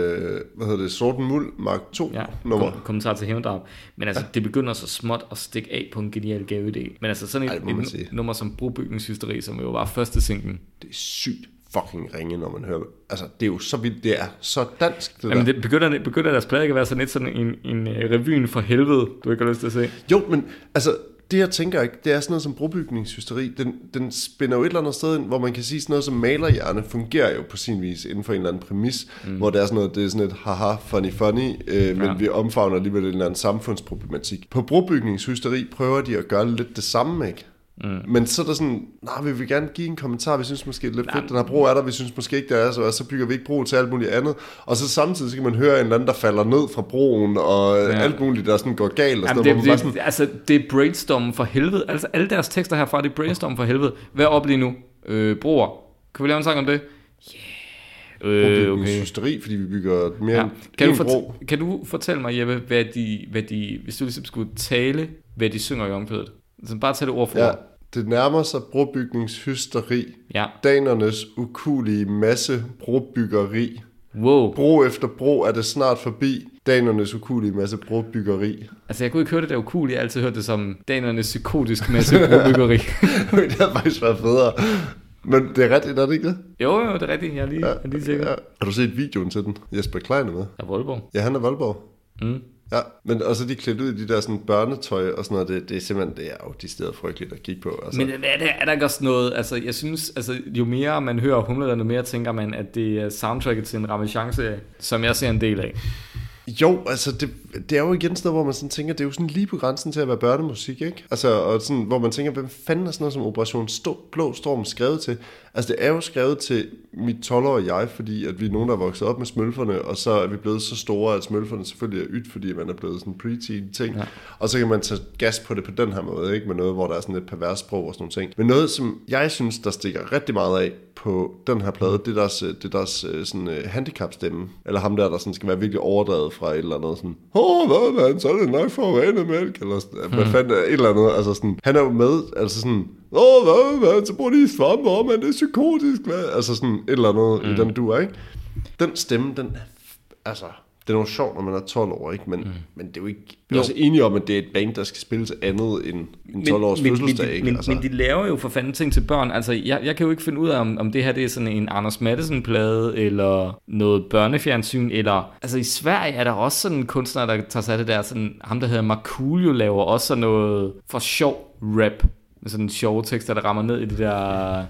hvad hedder det, Sorten Muld Mark 2 Ja, nummer. kom, kommentar til hævndrag. Men altså, ja. det begynder så småt at stikke af på en genial gaveidé. Men altså sådan et, Ej, et sige. nummer som Brobygningshysteri, som jo var første singlen, Det er sygt fucking ringe, når man hører Altså, det er jo så vildt, det er så dansk, det Jamen, der. det begynder, begynder deres plade ikke at være sådan lidt sådan en, en øh, revyen for helvede, du ikke har lyst til at se. Jo, men altså, det jeg tænker ikke, det er sådan noget som brobygningshysteri. Den, den spænder jo et eller andet sted ind, hvor man kan sige sådan noget som malerhjerne fungerer jo på sin vis inden for en eller anden præmis, mm. hvor det er sådan noget, det er sådan et haha, funny funny, øh, men Ja. ja. vi omfavner alligevel en eller anden samfundsproblematik. På brobygningshysteri prøver de at gøre lidt det samme, ikke? Mm. Men så er der sådan, nej, vi vil gerne give en kommentar, vi synes måske det er lidt fedt, den her bro er der, vi synes måske ikke, det er, så, og så bygger vi ikke bro til alt muligt andet. Og så samtidig så kan man høre en eller anden, der falder ned fra broen, og ja. alt muligt, der sådan går galt. Og sådan, Jamen, noget, hvor det, det, sådan, altså, det er brainstorm for helvede. Altså, alle deres tekster herfra, det er brainstorm for helvede. Hvad op lige nu? Øh, broer. Kan vi lave en sang om det? Yeah. Øh, okay. brobygningshysteri, fordi vi bygger mere Ja. Kan, du bro. kan du fortælle mig, Jeppe, hvad de, hvad de, hvis du ligesom skulle tale, hvad de synger i omkvædet? Altså, bare tag det ord for Ja, ord. det nærmer sig brobygningshysteri. Ja. Danernes ukulige masse brobyggeri. Wow. Bro efter bro er det snart forbi. Danernes ukulige masse brobyggeri. Altså, jeg kunne ikke høre det der cool. Jeg har altid hørt det som danernes psykotisk masse brobyggeri. det har faktisk været federe. Men det er rigtigt, er det ikke det? jo, jo, det er rigtigt. Jeg er lige, jeg er lige sikker. Ja. Har du set videoen til den? Jesper Klein er med. Ja, Voldborg. Ja, han er Voldborg. Mm. Ja, men også de klædt ud i de der sådan børnetøj og sådan noget, det, det er simpelthen, det er jo de steder frygteligt at kigge på. Altså. Men er der, er der ikke også noget, altså jeg synes, altså jo mere man hører humlerne, jo mere tænker man, at det er soundtracket til en Ramachan-serie, som jeg ser en del af. Jo, altså det, det er jo igen sådan noget, hvor man sådan tænker, det er jo sådan lige på grænsen til at være børnemusik, ikke? Altså, og sådan, hvor man tænker, hvem fanden er sådan noget som Operation Stå, Blå Storm skrevet til? Altså, det er jo skrevet til mit 12-årige jeg, fordi at vi er nogen, der er vokset op med smølferne, og så er vi blevet så store, at smølferne selvfølgelig er ydt, fordi man er blevet sådan en preteen ting. Ja. Og så kan man tage gas på det på den her måde, ikke? Med noget, hvor der er sådan et pervers sprog og sådan nogle ting. Men noget, som jeg synes, der stikker rigtig meget af på den her plade, det er deres, det er deres øh, sådan, uh, handicapstemme. Eller ham der, der sådan skal være virkelig overdrevet fra et eller andet sådan, åh, hvad man, så er det nok forurenet mælk, eller sådan, hvad fanden, et eller andet, altså sådan, han er jo med, altså sådan, åh, hvad, hvad, så bruger de svampe om, man det er psykotisk, hvad, altså sådan et eller andet mm. i den duer, ikke? Den stemme, den, altså, det er jo sjovt, når man er 12 år, ikke? Men, mm. men det er jo ikke... Vi er Jo. også enige om, at det er et band, der skal spille til andet end en 12 års men, fødselsdag, men, ikke? men, altså. men de laver jo for fanden ting til børn. Altså, jeg, jeg kan jo ikke finde ud af, om, om det her det er sådan en Anders Madsen-plade, eller noget børnefjernsyn, eller... Altså, i Sverige er der også sådan en kunstner, der tager sig af det der, sådan, ham der hedder Markulio, laver også sådan noget for sjov rap, med sådan sjove tekster, der rammer ned i det der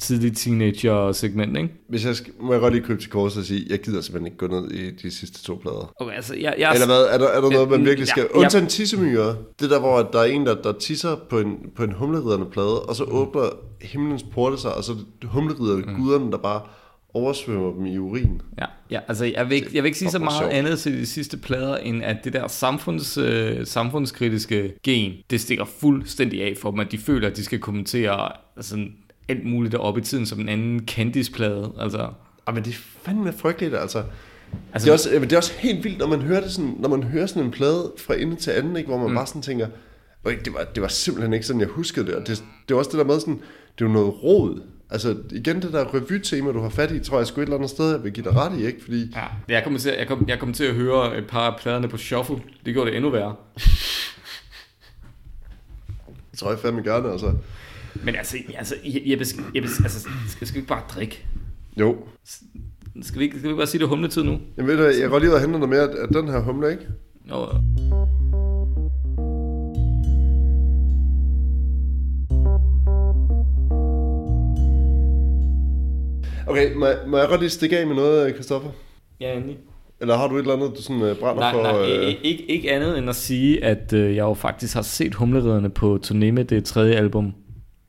tidlige teenager-segment, ikke? Hvis jeg skal, må jeg godt lige krybe til kors og sige, jeg gider simpelthen ikke gå ned i de sidste to plader. Okay, altså, jeg, jeg, Eller hvad? Er der, er der noget, man virkelig skal... Ja, ja. Undtagen tissemyre. Det der, hvor der er en, der, der tisser på en, på en humleriderne plade, og så åbner himlens porte sig, og så er humleriderne, mm. guderne, der bare oversvømmer dem i urin. Ja, ja altså jeg vil, ikke, jeg vil ikke sige så meget sjovt. andet til de sidste plader, end at det der samfunds, øh, samfundskritiske gen, det stikker fuldstændig af for dem, at de føler, at de skal kommentere altså, alt muligt deroppe i tiden som en anden Candice-plade. Altså, Ah, men det er fandme frygteligt, altså. Altså- det, er også, det er også helt vildt, når man hører, det sådan, når man hører sådan en plade fra ende til anden, ikke, hvor man mm. bare sådan tænker, "Okay, det var, det var simpelthen ikke sådan, jeg huskede det. Og det, det var også det der med sådan, det er jo noget råd. Altså igen det der revy-tema, du har fat i, tror jeg sgu et eller andet sted, jeg vil give dig ret i, ikke? Fordi ja. Jeg kommer til, jeg kom, jeg kom til at høre et par af pladerne på shuffle. Det gjorde det endnu værre. jeg tror jeg fandme gerne, altså. Men altså, altså Jeppe, Jeppe altså, skal, skal vi ikke bare drikke? Jo. Skal vi, ikke, skal vi ikke bare sige, det humletid nu? Jeg ved, du, jeg godt lige ud og hente noget mere af den her humle, ikke? Jo, Okay, må jeg, må jeg godt lige stikke af med noget, Christoffer? ja, endelig. Eller har du et eller andet, du sådan uh, brænder Nej, for? nej øh, øh... ikke, ikke andet end at sige, at øh, jeg jo faktisk har set Humleriderne på turné med det tredje album.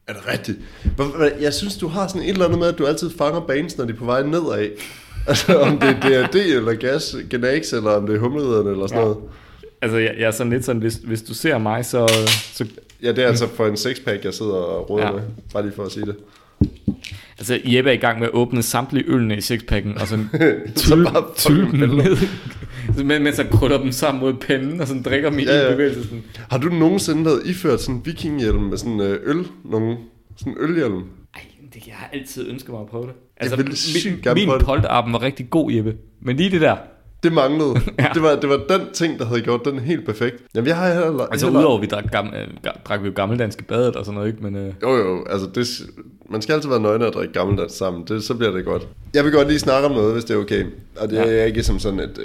Er det rigtigt? Jeg synes, du har sådan et eller andet med, at du altid fanger bands, når de er på vej nedad. Altså, om det er DRD, eller Gas, Genax, eller om det er Humleriderne, eller sådan Ja. noget. Altså, jeg, jeg er sådan lidt sådan, hvis, hvis du ser mig, så... så Ja, det er altså for en sexpack, jeg sidder og råder ja. med. Bare lige for at sige det. Altså, Jeppe er i gang med at åbne samtlige ølene i sixpacken, og så Så tyl, bare tyl dem ned, Så men, mens han krydder dem sammen mod pennen, og sådan drikker dem i Ja, ja, bevægelse. Sådan. Har du nogensinde været iført sådan en vikinghjelm med sådan øh, øl? Nogen, sådan en ølhjelm? Ej, det, jeg har altid ønsket mig at prøve det. Jeg ville sygt min, min polterappen var rigtig god, Jeppe. Men lige det der, Det manglede. Ja. det, var, det var den ting, der havde gjort den helt perfekt. Jamen, jeg har heller, altså heller... udover at vi drak, gam, øh, drak vi jo gammeldansk i badet og sådan noget, ikke? Men øh, Jo, jo, altså det, man skal altid være nøgne og drikke gammeldansk sammen, det, så bliver det godt. Jeg vil godt lige snakke om noget, hvis det er okay. Og det Ja. er ikke som sådan et,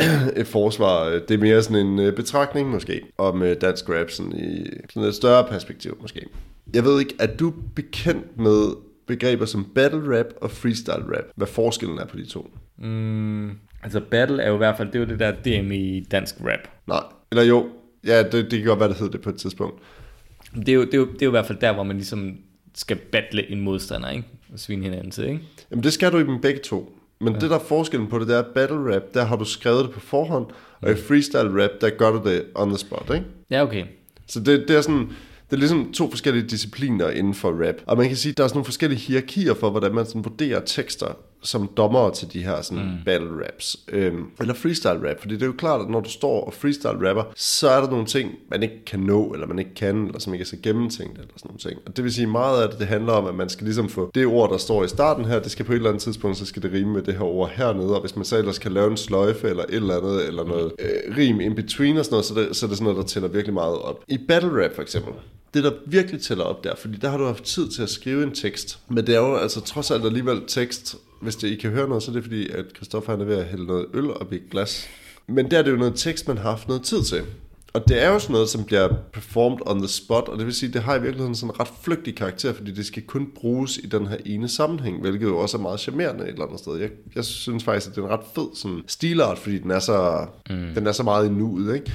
øh, et forsvar, det er mere sådan en øh, betragtning måske, om øh, dansk rap sådan i sådan et større perspektiv måske. Jeg ved ikke, er du bekendt med begreber som battle rap og freestyle rap? Hvad forskellen er på de to? mm, altså battle er jo i hvert fald, det er jo det der DM i dansk rap. Nej, eller jo, ja, det, det kan godt være, det hedder det på et tidspunkt. Det er, jo, det, er jo, det er jo i hvert fald der, hvor man ligesom skal battle en modstander, ikke? Og svine hinanden til, ikke? Jamen det skal du i dem begge to. Men ja. det der er forskellen på det, det er at battle rap, der har du skrevet det på forhånd, og i freestyle rap, der gør du det on the spot, ikke? Ja, okay. Så det, det er sådan, det er ligesom to forskellige discipliner inden for rap. Og man kan sige, at der er sådan nogle forskellige hierarkier for, hvordan man sådan vurderer tekster som dommer til de her sådan mm. battle raps. Øhm, eller freestyle rap, fordi det er jo klart, at når du står og freestyle rapper, så er der nogle ting, man ikke kan nå, eller man ikke kan, eller som ikke er så gennemtænkt, eller sådan nogle ting. Og det vil sige, meget af det, det handler om, at man skal ligesom få det ord, der står i starten her, det skal på et eller andet tidspunkt, så skal det rime med det her ord hernede, og hvis man så ellers kan lave en sløjfe, eller et eller andet, eller noget øh, rim in between og sådan noget, så, det, så er det sådan noget, der tæller virkelig meget op. I battle rap for eksempel, det der virkelig tæller op der, fordi der har du haft tid til at skrive en tekst. Men det er jo altså trods alt alligevel tekst. Hvis det, I kan høre noget, så er det fordi, at Christoffer han er ved at hælde noget øl op i et glas. Men der er det jo noget tekst, man har haft noget tid til. Og det er jo sådan noget, som bliver performed on the spot, og det vil sige, det har i virkeligheden sådan en ret flygtig karakter, fordi det skal kun bruges i den her ene sammenhæng, hvilket jo også er meget charmerende et eller andet sted. Jeg, jeg synes faktisk, at det er en ret fed sådan stilart, fordi den er så, mm. den er så meget i nuet, ikke?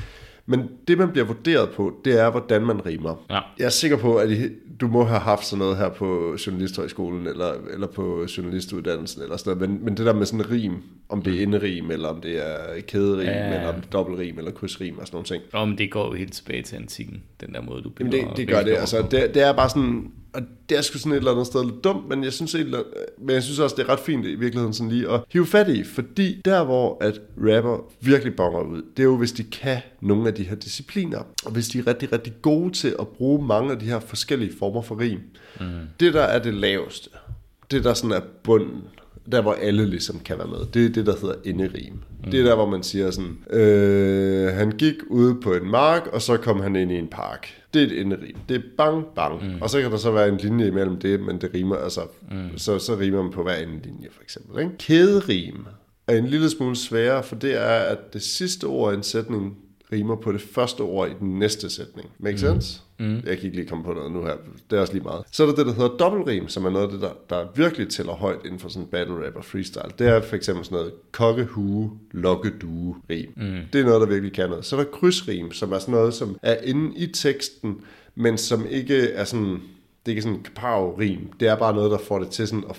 Men det, man bliver vurderet på, det er, hvordan man rimer. Ja. Jeg er sikker på, at I, du må have haft sådan noget her på Journalisthøjskolen, eller, eller på journalistuddannelsen, eller sådan noget. Men, men det der med sådan en rim, om det er inderim, eller om det er kæderim, Ja, eller om det er dobbeltrim, eller krydsrim, og sådan nogle ting. Om det går jo helt tilbage til antikken, den der måde, du Jamen det, det gør det, altså det, det er bare sådan, og det er sgu sådan et eller andet sted lidt dumt, men jeg synes, et eller, men jeg synes også, det er ret fint i virkeligheden sådan lige at hive fat i, fordi der hvor at rapper virkelig bonger ud, det er jo hvis de kan nogle af de her discipliner, og hvis de er rigtig, rigtig gode til at bruge mange af de her forskellige former for rim. Mm. Det der er det laveste, det der sådan er bunden, der hvor alle ligesom kan være med, det er det, der hedder enderim. Mm. Det er der, hvor man siger sådan, øh, han gik ude på en mark, og så kom han ind i en park. Det er et enderim. Det er bang, bang. Mm. Og så kan der så være en linje imellem det, men det rimer, altså, mm. så, så rimer man på hver anden linje, for eksempel. Ikke? Kæderim er en lille smule sværere, for det er, at det sidste ord i en sætning rimer på det første ord i den næste sætning. Make sense? Mm. Jeg kan ikke lige komme på noget nu her. Det er også lige meget. Så er der det, der hedder dobbeltrim, som er noget af det, der, der virkelig tæller højt inden for sådan battle rap og freestyle. Det er for eksempel sådan noget kokkehue, lokkedue rim. Mm. Det er noget, der virkelig kan noget. Så er der krydsrim, som er sådan noget, som er inde i teksten, men som ikke er sådan, det er ikke sådan en kapav-rim. Det er bare noget, der får det til sådan at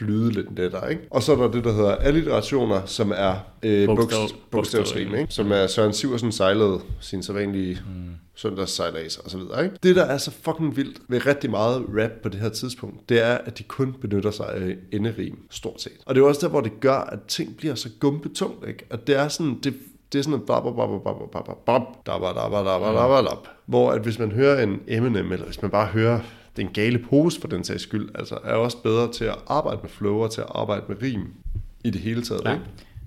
flyde lidt lettere, ikke? Og så er der det, der hedder alliterationer, som er øh, Bogstav- bogstav, bogstavsrim, ikke? Som er Søren Siversen sejlede sin sædvanlige mm. søndagssejlads og så videre, ikke? Det, der er så fucking vildt ved rigtig meget rap på det her tidspunkt, det er, at de kun benytter sig af enderim, stort set. Og det er også der, hvor det gør, at ting bliver så gumpetungt, ikke? Og det er sådan, det, det er sådan en bab, bab, bab, bab, bab, bab, bab, hvor at hvis man hører en Eminem, eller hvis man bare hører den gale pose for den sags skyld, altså er også bedre til at arbejde med flow og til at arbejde med rim i det hele taget, Ja. ikke?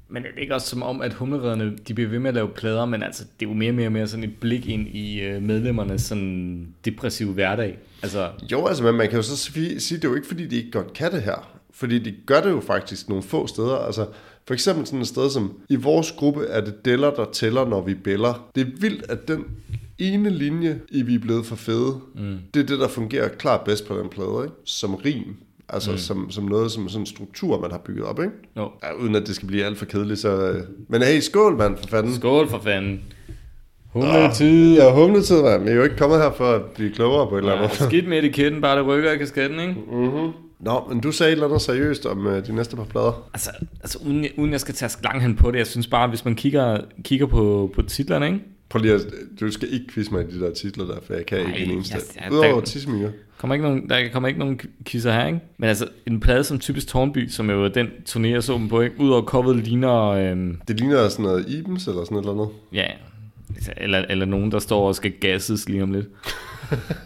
Men er det ikke også som om, at humleredderne, de bliver ved med at lave plader, men altså, det er jo mere og mere, mere sådan et blik ind i øh, medlemmernes sådan depressive hverdag. Altså, Jo, altså, men man kan jo så sige, sige, det er jo ikke, fordi de ikke godt kan det her. Fordi de gør det jo faktisk nogle få steder. Altså, for eksempel sådan et sted som, i vores gruppe er det deller, der tæller, når vi bæller. Det er vildt, at den ene linje i Vi er blevet for fede, mm. det er det, der fungerer klart bedst på den plade, ikke? Som rim. Altså mm. som, som noget, som sådan en struktur, man har bygget op, ikke? jo. Ja, uden at det skal blive alt for kedeligt, så... øh. Men hey, skål, mand, for fanden. Skål for fanden. Humletid. Ja, humletid, mand. Vi er jo ikke kommet her for at blive klogere på et eller Ja, andet. skidt med etiketten, bare det rykker i kasketten, ikke? Nå, men du sagde et eller andet seriøst om uh, de næste par plader. Altså, altså uden, uden jeg skal tage lang hen på det, jeg synes bare, hvis man kigger, kigger på, på titlerne, ikke? Prøv lige at, du skal ikke quizze mig i de der titler der, for jeg kan Ej, ikke en eneste. jeg- jeg- Udover der- tisseminger. Kommer ikke nogen, der kommer ikke nogen quizzer her, ikke? Men altså, en plade som typisk Tornby, som jo er den turné, jeg så dem på, ikke? Udover coveret ligner, øhm, Det ligner sådan noget Ibens eller sådan et eller andet. ja, eller, eller nogen, der står og skal gasses lige om lidt.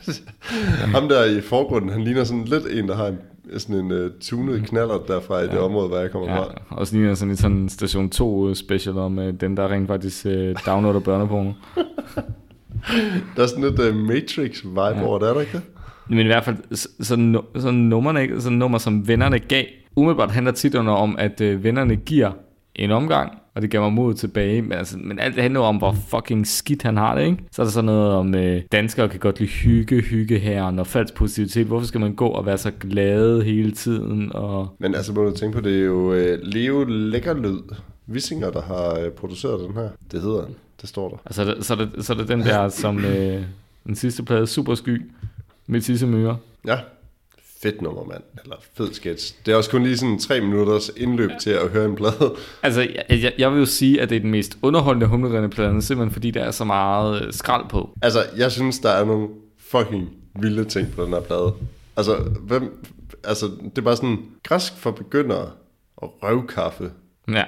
Ham der i forgrunden, han ligner sådan lidt en, der har en, sådan en uh, tunet knaller derfra i det område, hvor jeg kommer Ja, fra. også ligner sådan en sådan station 2 special om øh, den, der rent faktisk øh, downloader børneporno. Der er sådan lidt uh, Matrix-vibe ja. over det, er der ikke det? Men i hvert fald, så, så, så nummerne, sådan nummer, som vennerne gav, umiddelbart handler titlerne om, at øh, vennerne giver en omgang, og det gav mig mod tilbage. Men, altså, men alt det handler om, hvor fucking skidt han har det, ikke? Så er der sådan noget om, øh, danskere kan godt lide hygge, hygge her, og falsk positivitet. Hvorfor skal man gå og være så glad hele tiden? Og... Men altså, må du tænke på, det er jo uh, Leo Lækkerlyd, Vissinger, der har uh, produceret den her. Det hedder den. Det står der. Altså, så, er det, så er det den der, som øh, den sidste plade, Supersky, med tissemyrer. Ja. Fedt nummer, mand. Eller fed sketch. Det er også kun lige sådan tre minutters indløb ja. til at høre en plade. Altså, jeg, jeg, jeg vil jo sige, at det er den mest underholdende humlerende plade, simpelthen fordi der er så meget øh, skrald på. Altså, jeg synes, der er nogle fucking vilde ting på den her plade. Altså, hvem, altså det er bare sådan, græsk for begyndere og røvkaffe. Ja.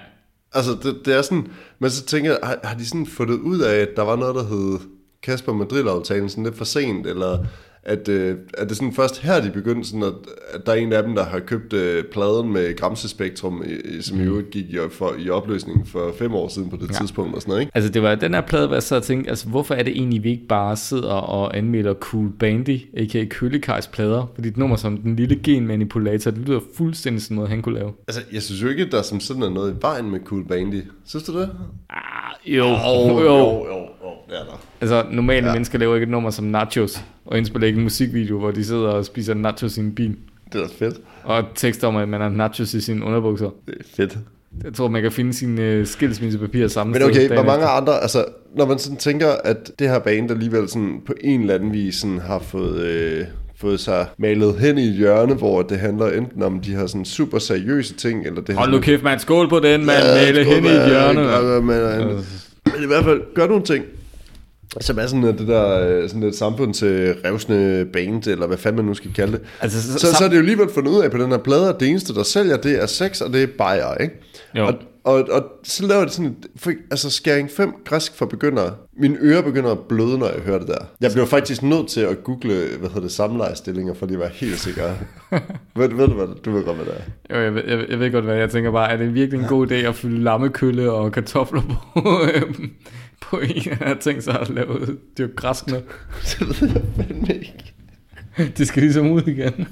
Altså, det, det er sådan, men så tænker jeg, har, har de sådan fundet ud af, at der var noget, der hed Kasper Madrid-aftalen sådan lidt for sent, eller at, øh, at det sådan først her, begyndte sådan, at, at der er en af dem, der har købt øh, pladen med Gramse Spektrum, i, som i øvrigt gik i, for, i opløsning for fem år siden på det ja. tidspunkt og sådan noget, ikke? Altså, det var den her plade, hvor jeg og tænkte, altså, hvorfor er det egentlig, vi ikke bare sidder og anmelder Cool Bandy, a.k.a. Køllekajs plader? Fordi et nummer som Den Lille Genmanipulator, det lyder fuldstændig sådan noget, han kunne lave. Altså, jeg synes jo ikke, at der som sådan er noget i vejen med Cool Bandy. Synes du det? Ah, jo, jo, jo. jo, jo, det er der. Altså, normale ja. mennesker laver ikke et nummer som Nachos, og indspiller ikke en musikvideo, hvor de sidder og spiser nachos i en bil. Det er fedt. Og tekster om, at man har nachos i sine underbukser. Det er fedt. Jeg tror, man kan finde sine øh, skilsmissepapir sammen. Men okay, hvor mange andre, altså, når man sådan tænker, at det her band alligevel sådan på en eller anden vis sådan har fået, øh, fået sig malet hen i et hjørne, hvor det handler enten om de her sådan super seriøse ting, eller det Hold nu kæft, man. Skål på den, mand. Ja, Male skål, hen i et hjørne. Ja, men, men, men i hvert fald gør nogle ting, som er sådan at det der øh, sådan et samfundsrevsende band, eller hvad fanden man nu skal kalde det. Altså, så- så, så, er det jo alligevel fundet ud af på den her plade, at det eneste, der sælger, det er sex, og det er bajer, ikke? Jo. Og, og, og så laver det sådan et, altså skæring 5 græsk for begyndere. Mine ører begynder at bløde, når jeg hører det der. Jeg bliver faktisk nødt til at google, hvad hedder det, samlejestillinger, for lige at være helt sikker. ved, ved du hvad, du ved godt, hvad det er. Jo, jeg, ved, jeg, jeg ved godt, hvad jeg tænker bare. Er det virkelig en god idé at fylde lammekølle og kartofler på, på en, han har tænkt sig at lave det er jo græsk med. Det ved jeg fandme ikke. Det skal ligesom ud igen.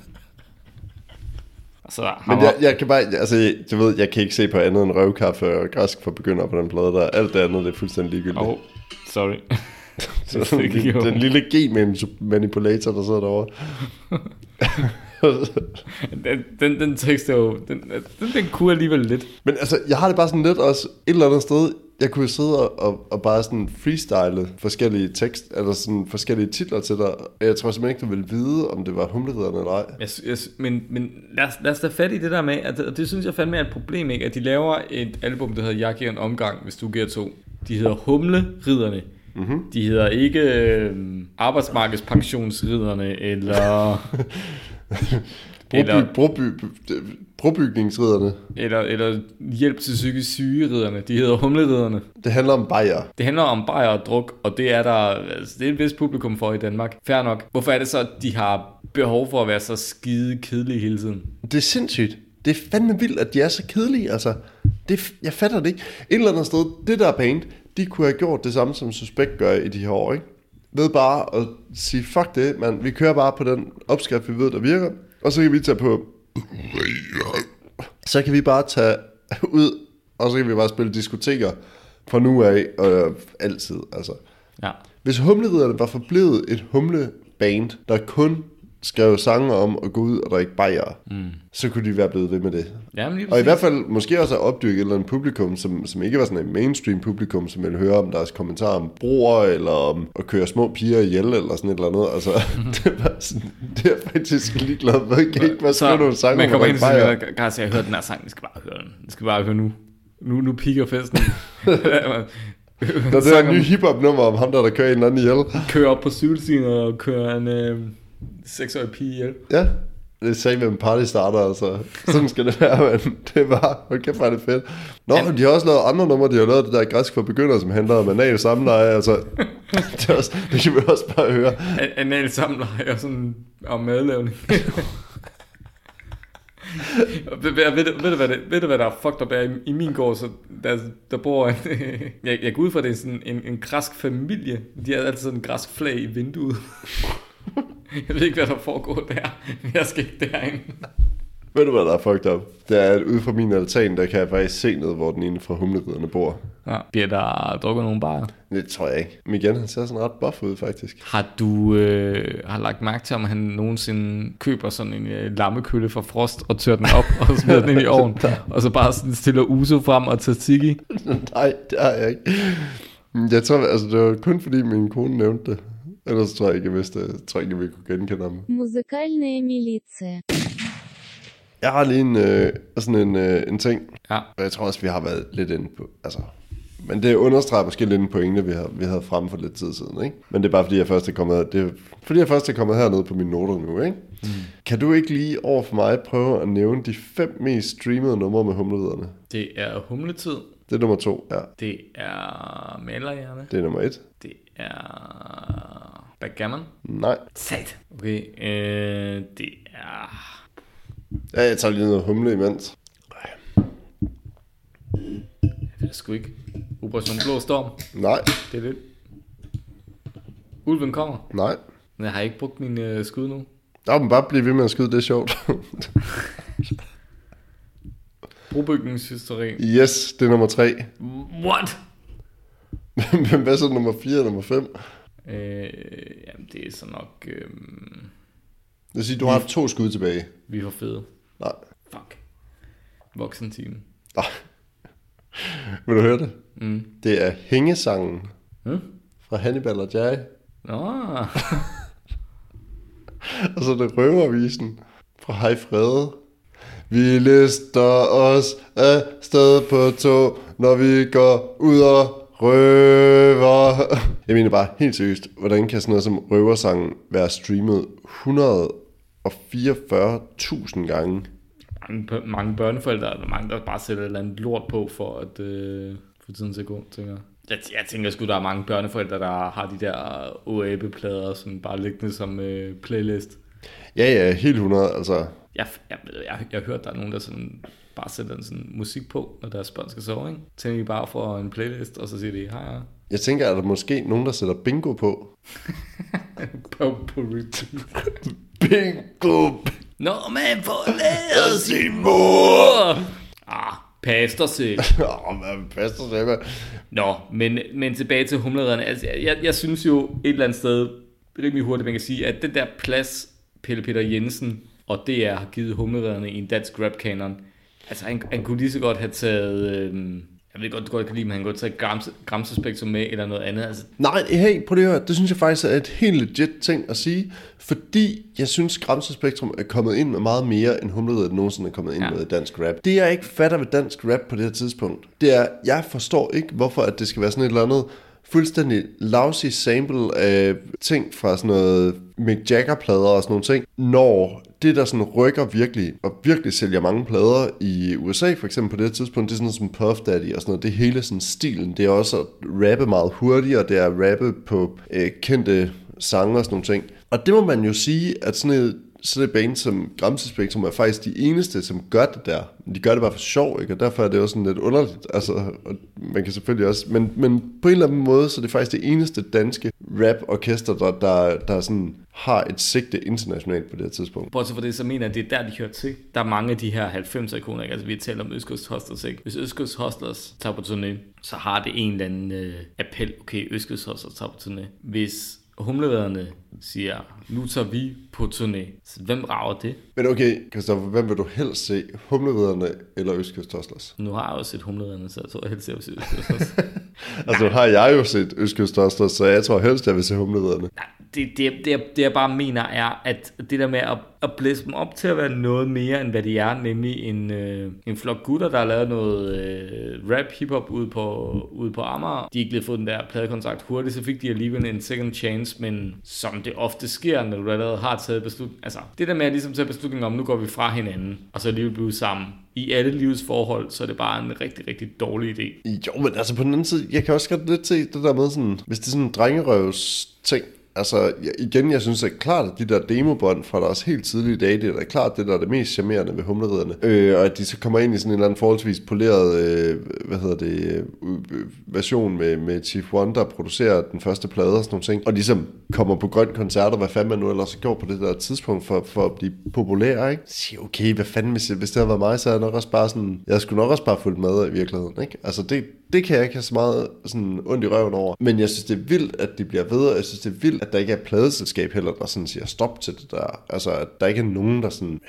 Så Men jeg, jeg kan bare, altså, du ved, jeg kan ikke se på andet end røvkaffe og græsk for begyndere på den plade der. Alt det andet, det er fuldstændig ligegyldigt. Oh, sorry. Så jo. den lille G-manipulator, der sidder derovre. Den, den, den tekst er jo... Den, den, den kunne alligevel lidt. Men altså, jeg har det bare sådan lidt også et eller andet sted. Jeg kunne sidde og, og, bare sådan freestyle forskellige tekst, eller sådan forskellige titler til dig. Jeg tror simpelthen ikke, du ville vide, om det var humleriderne eller ej. Jeg, jeg, men men lad, os, lad os da fat i det der med, at det, det synes jeg fandme er et problem, ikke? at de laver et album, der hedder Jeg giver en omgang, hvis du giver to. De hedder Humle-ridderne. Mm-hmm. De hedder ikke øh, Arbejdsmarkedspensionsridderne, eller, Broby, broby, brobygningsridderne. eller, eller Hjælp til psykisk syge-ridderne. De hedder Humle-ridderne. Det handler om bajer. Det handler om bajer og druk, og det er der altså, det er et vist publikum for i Danmark. Fair nok. Hvorfor er det så, at de har behov for at være så skide kedelige hele tiden? Det er sindssygt. Det er fandme vildt, at de er så kedelige, altså. Det, er- jeg fatter det ikke. Et eller andet sted, det der band, de kunne have gjort det samme, som Suspekt gør i de her år, ikke? Ved bare at sige, fuck det, man. Vi kører bare på den opskrift, vi ved, der virker. Og så kan vi tage på... Så kan vi bare tage ud, og så kan vi bare spille diskoteker fra nu af og altid, altså. Ja. Hvis humleriderne var forblevet et humleband, der kun skrev sange om at gå ud og drikke bajer, mm. så kunne de være blevet ved med det. Ja, men lige Og i hvert fald måske også at opdyrke et eller andet publikum, som, som ikke var sådan en mainstream publikum, som ville høre om deres kommentarer om broer, eller om at køre små piger ihjel, eller sådan et eller andet. Altså, det, var sådan, det er jeg faktisk ligeglad med. Jeg kan ikke bare skrive nogle sange man om kommer at ind drikke og bajer. siger, Garcia, jeg har hørt den her sang, vi skal bare høre den. Vi skal bare høre nu. Nu, nu piker festen. Det er en ny hiphop nummer om ham, der, der kører en eller anden ihjel. Kører op på cykelstien og kører en øh, seksårig pige ihjel. Ja, det sagde med en party starter, altså. Sådan skal det være, men det er bare, hold kæft, hvor er det fedt. Nå, men de har også lavet andre numre, de har lavet det der græsk for begyndere, som handler om anal samleje, altså. Det, er også, det kan vi også bare høre. An- Anal samleje og sådan om madlavning. Ved, ved, ved, du, hvad det, ved du, hvad der er fucked up er i, i min gård? Så der, der bor en, jeg, jeg går ud fra, det er sådan en, en græsk familie. De har altid sådan en græsk flag i vinduet. Jeg ved ikke, hvad der foregår der. Jeg skal ikke derind. Ved du, hvad der er fucked up? Det er, at ude fra min altan, der kan jeg faktisk se ned, hvor den ene fra humleriderne bor. Ja. Bliver der drukket nogle bajer? Det tror jeg ikke. Men igen, han ser sådan ret buff ud, faktisk. Har du øh, har lagt mærke til, om han nogensinde køber sådan en øh, lammekølle fra Frost og tør den op og smider den ind i ovnen, og så bare sådan stiller uso frem og tzatziki? Nej, det har jeg ikke. Jeg tror, altså, det var kun fordi min kone nævnte det. Ellers tror jeg ikke, jeg, vidste, jeg tror ikke, jeg kunne genkende ham. Musikalne militia. Jeg har lige en, øh, sådan en, øh, en ting. Ja. Og jeg tror også, vi har været lidt inde på... Altså, men det understreger måske lidt en pointe, vi havde, vi havde frem for lidt tid siden, ikke? Men det er bare fordi, jeg først er kommet, det er, fordi jeg først er kommet hernede på mine noter nu, ikke? Mm. Kan du ikke lige over for mig prøve at nævne de fem mest streamede numre med humleviderne? Det er Humletid. Det er nummer to, ja. Det er Malerhjerne. Det er nummer et. Det er backgammon. Nej. Sat. Okay, øh, det er... Ja, jeg tager lige noget humle imens. Det sgu ikke. Operation Blå Storm. Nej, Det er det. Ulven kommer. nej. Men jeg har ikke brugt min øh, skud nu. Nå, men bare blive ved med at skyde, det er sjovt. Brobygningshysteri. yes, det er nummer tre. What? Men hvad så nummer 4 og nummer 5? Øh, jamen, det er så nok... Øh, Det vil sige, du har to skud tilbage. vi for fede. Nej. Fuck. Voksenteam. Nej. Vil du høre det? Mm. Det er Hængesangen Mm? fra Hannibal og Jai. Nå, Og så er det Røvervisen fra Hej Frede. Vi lister os af sted på tog, når vi går ud og røver. Jeg mener bare helt seriøst, hvordan kan sådan noget som Røversangen være streamet 144.000 gange? mange, mange børneforældre, eller mange, der bare sætter et eller andet lort på for at øh, få tiden til at gå, tænker jeg. Jeg, jeg tænker sgu, der er mange børneforældre, der har de der OAB-plader, som bare liggende som øh, playlist. Ja, ja, helt 100, altså. Jeg, jeg, jeg, jeg, jeg har hørt, der er nogen, der sådan, bare sætter sådan musik på, når deres børn skal sove, ikke? Tænker de bare for en playlist, og så siger de, hej, hej. Jeg tænker, at der måske nogen, der sætter bingo på. Bingo! Når man forlader sin mor! Ah, pas dig selv. Åh, man passer sig med. Nå, men, men tilbage til humleredderne. Altså, jeg, jeg synes jo et eller andet sted, rimelig hurtigt, man kan sige, at den der plads, Pelle Peter Jensen og DR har givet humleredderne i en dansk rap-kanon, altså han, han kunne lige så godt have taget, øhm, jeg ved godt, du godt kan lide, men han kunne have taget Grams, Gramsespektrum med, eller noget andet. Altså, Nej, hey, prøv lige at høre. Det synes jeg faktisk er et helt legit ting at sige, fordi jeg synes, Gramsespektrum er kommet ind med meget mere, end Humleriet nogensinde er kommet ind Ja. med i dansk rap. Det jeg ikke fatter ved dansk rap på det her tidspunkt, det er, jeg forstår ikke, hvorfor at det skal være sådan et eller andet fuldstændig lousy sample af ting fra sådan noget Mick Jagger-plader og sådan nogle ting, når det, der sådan rykker virkelig, og virkelig sælger mange plader i USA for eksempel på det her tidspunkt, det er sådan noget som Puff Daddy og sådan noget, det hele sådan stilen, det er også at rappe meget hurtigt, og det er at rappe på øh, kendte sange og sådan nogle ting. Og det må man jo sige, at sådan et, sådan et band som Gramsespektrum er faktisk de eneste, som gør det der. De gør det bare for sjov, ikke? Og derfor er det også sådan lidt underligt. Altså, og man kan selvfølgelig også... Men, men på en eller anden måde, så er det faktisk det eneste danske rap-orkester, der, der, der sådan har et sigte internationalt på det her tidspunkt. Bortset for det, så mener jeg, at det er der, de hører til. Der er mange af de her 90'er-ikoner, ikke? Altså, vi taler om Østkyst Hostlers, ikke? Hvis Østkyst Hostlers tager på turné, så har det en eller anden øh, appel. Okay, Østkyst Hostlers tager på turné. Hvis humlevædderne siger, nu tager vi på turné, så hvem rager det? Men okay, Christoffer, hvem vil du helst se? Humleriderne eller Østkyst Hustlers? Nu har jeg jo set humlevædderne, så jeg tror jeg helst, jeg vil se Østkyst. Altså, nu har jeg jo set Østkyst Hustlers, så jeg tror helst, jeg vil se Humleriderne. Nej, det, det, det, jeg, det jeg bare mener er, at det der med at, at blæse dem op til at være noget mere, end hvad de er, nemlig en, øh, en flok gutter, der har lavet noget øh, rap hiphop ude på, ude på Amager. De ikke lige fået den der pladekontrakt hurtigt, så fik de alligevel en second chance, men som det ofte sker, når du allerede har taget beslutning. Altså, det der med at ligesom tage beslutning om, nu går vi fra hinanden, og så alligevel blive sammen. I alle livets forhold, så er det bare en rigtig, rigtig dårlig idé. Jo, men altså på den anden side, jeg kan også godt lidt se det der med sådan, hvis det er sådan en drengerøvs ting, altså igen, jeg synes at klart, at de der demobånd fra deres helt tidlige dage, det er da klart det, der er det mest charmerende ved humleriderne. Øh, og at de så kommer ind i sådan en eller anden forholdsvis poleret, øh, hvad hedder det, øh, øh version med, med Chief One, der producerer den første plade og sådan nogle ting, og ligesom kommer på grøn koncerter, hvad fanden man nu ellers gjort på det der tidspunkt for, for at blive populær, ikke? Så okay, hvad fanden, hvis, hvis det havde været mig, så havde jeg nok også bare sådan, jeg skulle nok også bare fulgt med i virkeligheden, ikke? Altså det, det kan jeg ikke have så meget sådan ondt i røven over. Men jeg synes, det er vildt, at de bliver ved, og jeg synes, det er vildt, at der ikke er pladeselskab heller, der sådan siger stop til det der. Altså, at der ikke er nogen, der sådan øh,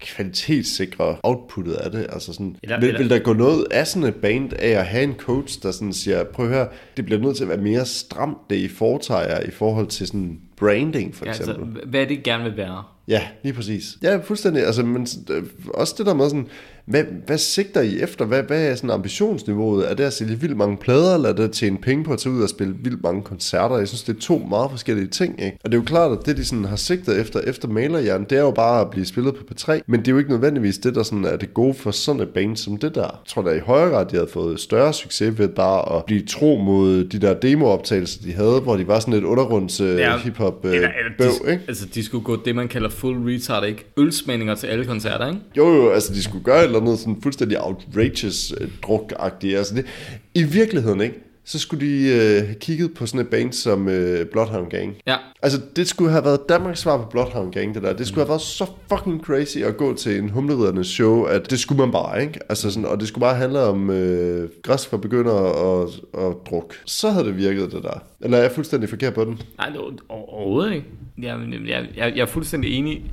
kvalitetssikrer outputtet af det. Altså sådan, Eller- vil, eller- vil der gå noget af sådan et band af at have en coach, der sådan siger, prøv at høre, det bliver nødt til at være mere stramt, det I foretager i forhold til sådan branding, for Ja, eksempel. altså, hvad det gerne vil være? Ja, lige præcis. Ja, fuldstændig. Altså, men øh, også det der med sådan, hvad, hvad sigter I efter? Hvad, hvad er sådan ambitionsniveauet? Er det at sælge vildt mange plader, eller er det at tjene penge på at tage ud og spille vildt mange koncerter? Jeg synes, det er to meget forskellige ting, ikke? Og det er jo klart, at det, de sådan har sigtet efter, efter malerhjernen, det er jo bare at blive spillet på P3. Men det er jo ikke nødvendigvis det, der sådan er det gode for sådan et band som det der. Jeg tror da i højere grad, de havde fået større succes ved bare at blive tro mod de der demooptagelser, de havde, hvor de var sådan et undergrunds øh, Ja, hip-hop øh, Eller, eller bøv, de, ikke? Altså, de skulle gå det, man kalder full retard, ikke? Ølsmændinger til alle koncerter, ikke? Jo, jo, altså de skulle gøre et eller andet sådan fuldstændig outrageous øh, druk-agtigt. Altså det, I virkeligheden, ikke? Så skulle de øh, have kigget på sådan et band som øh, Bloodhound Gang. Ja. Altså, det skulle have været Danmarks svar på Bloodhound Gang, det der. Det skulle have været så fucking crazy at gå til en humleridernes show, at det skulle man bare, ikke? Altså sådan, og det skulle bare handle om øh, græs for begyndere og, og druk. Så havde det virket, det der. Eller er jeg fuldstændig forkert på den? Nej, det overhovedet ikke. Jeg, jeg, jeg, jeg er fuldstændig enig.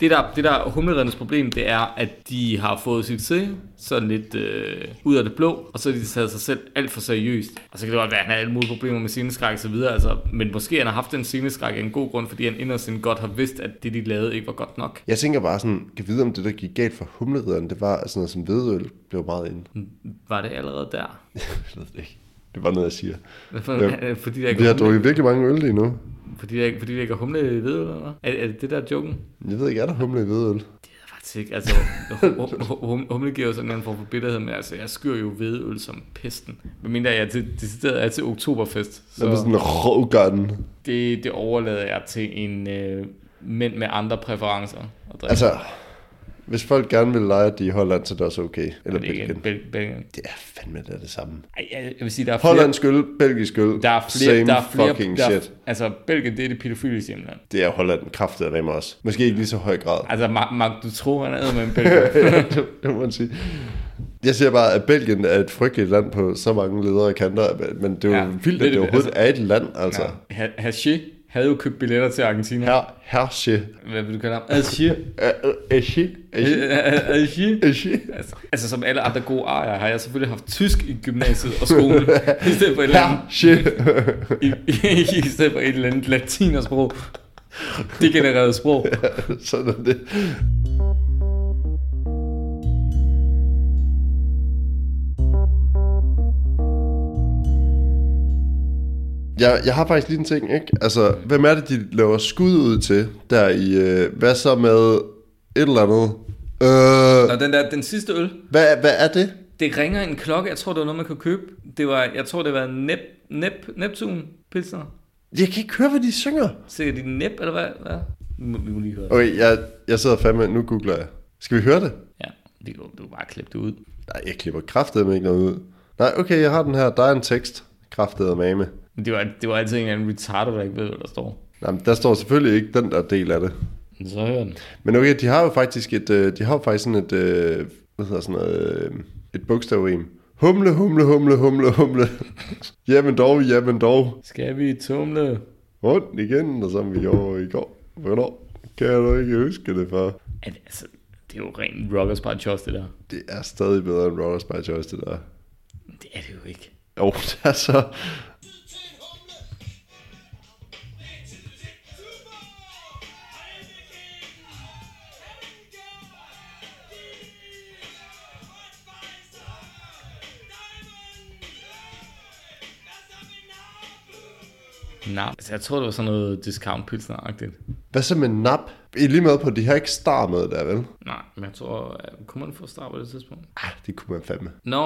Det der, det der humledernes problem, det er, at de har fået succes sådan lidt øh, ud af det blå, og så har de taget sig selv alt for seriøst. Og så kan det godt være, at han har alle mulige problemer med sceneskræk og så videre, altså, men måske han har haft den sceneskræk af en god grund, fordi han inderst inde godt har vidst, at det de lavede ikke var godt nok. Jeg tænker bare sådan, kan vide om det, der gik galt for humlerideren, det var sådan noget som vedøl blev meget inde. Var det allerede der? Jeg ved det ikke. Det var noget, jeg siger. For, Ja. fordi der ikke Vi har drukket virkelig mange øl lige nu. fordi der, fordi der ikke er humle i ved, eller hvad? Er, er det det der joken? Jeg ved ikke, er der humle i vedøl? Det er faktisk ikke. Altså, hum- hum- hum- humle giver jo sådan en form for bitterhed, men altså, jeg skyr jo hvedøl som pesten. Men mindre jeg er til, decideret er til oktoberfest. Så... Det er Så sådan en rågarden. det, det overlader jeg til en øh, mænd med andre præferencer. At drikke. Altså, hvis folk gerne vil lege, at de er i Holland, så er det også okay. Eller det er Belgien. Bel- Belgien. Det er fandme det, er det samme. Ej, jeg, vil sige, der er flere... Hollandsk øl, belgisk øl, der er flere, same der er flere, fucking der er, shit. Altså, Belgien, det er det pædofile hjemland. Det er Holland kraftet af også. Måske ikke lige så høj grad. Altså, Mark, Mark du tror, han er med en Belgien. det, det må man sige. Jeg siger bare, at Belgien er et frygteligt land på så mange ledere og kanter, men det er jo Ja, ja, vildt, det at er det det. overhovedet er et land, altså. Ja. Ha- Haché havde jo købt billetter til Argentina. Her, herrsche. Hvad vil du kalde ham? Haché. Eshi. Haché. Eshi. Altså, som alle andre gode arier har jeg selvfølgelig haft tysk i gymnasiet og skolen, i stedet for et eller andet, i, i, i stedet for et eller andet latinersprog. Det genererede sprog. Sådan er det. Jeg, jeg har faktisk lige en ting, ikke? Altså, hvem er det, de laver skud ud til, der i, øh, hvad så med et eller andet? Øh, Og den der, den sidste øl, hvad, hvad er det? det ringer en klokke. Jeg tror, det var noget, man kunne købe. Det var, jeg tror, det var Nep, Nep, Neptun Pilsner. Jeg kan ikke høre, hvad de synger. Sikkert de Nep, eller hvad? hvad? Vi må, vi må lige høre det. Okay, jeg, jeg sidder fandme, nu googler jeg. Skal vi høre det? Ja, det kan du, du bare klippe det ud. Nej, jeg klipper kraftet med ikke noget ud. Nej, okay, jeg har den her. Der er en tekst. Kraftet med det var, det var altid en eller anden retarder, der ikke ved, hvad der står. Nej, men der står selvfølgelig ikke den der del af det. Men Så hør den. Men okay, de har jo faktisk et, øh, de har jo faktisk sådan et, øh, hvad hedder sådan noget, øh, et bogstavrim. Humle, humle, humle, humle, humle. jamen dog, jamen dog. Skal vi tumle? Rundt igen, og som vi gjorde i går. Hvornår? Kan du ikke huske det for? Det, altså, det er jo rent rockers by choice, det der. Det er stadig bedre end Rollers by Choice, det der. Det er det jo ikke. Jo, det er så... Nej, altså, jeg tror, det var sådan noget discount pilsner-agtigt. Hvad så med nap? I lige med på, de har ikke star med der, vel? Nej, men jeg tror, øh, kunne man få start på det tidspunkt? Ah, det kunne man fandme. Nå,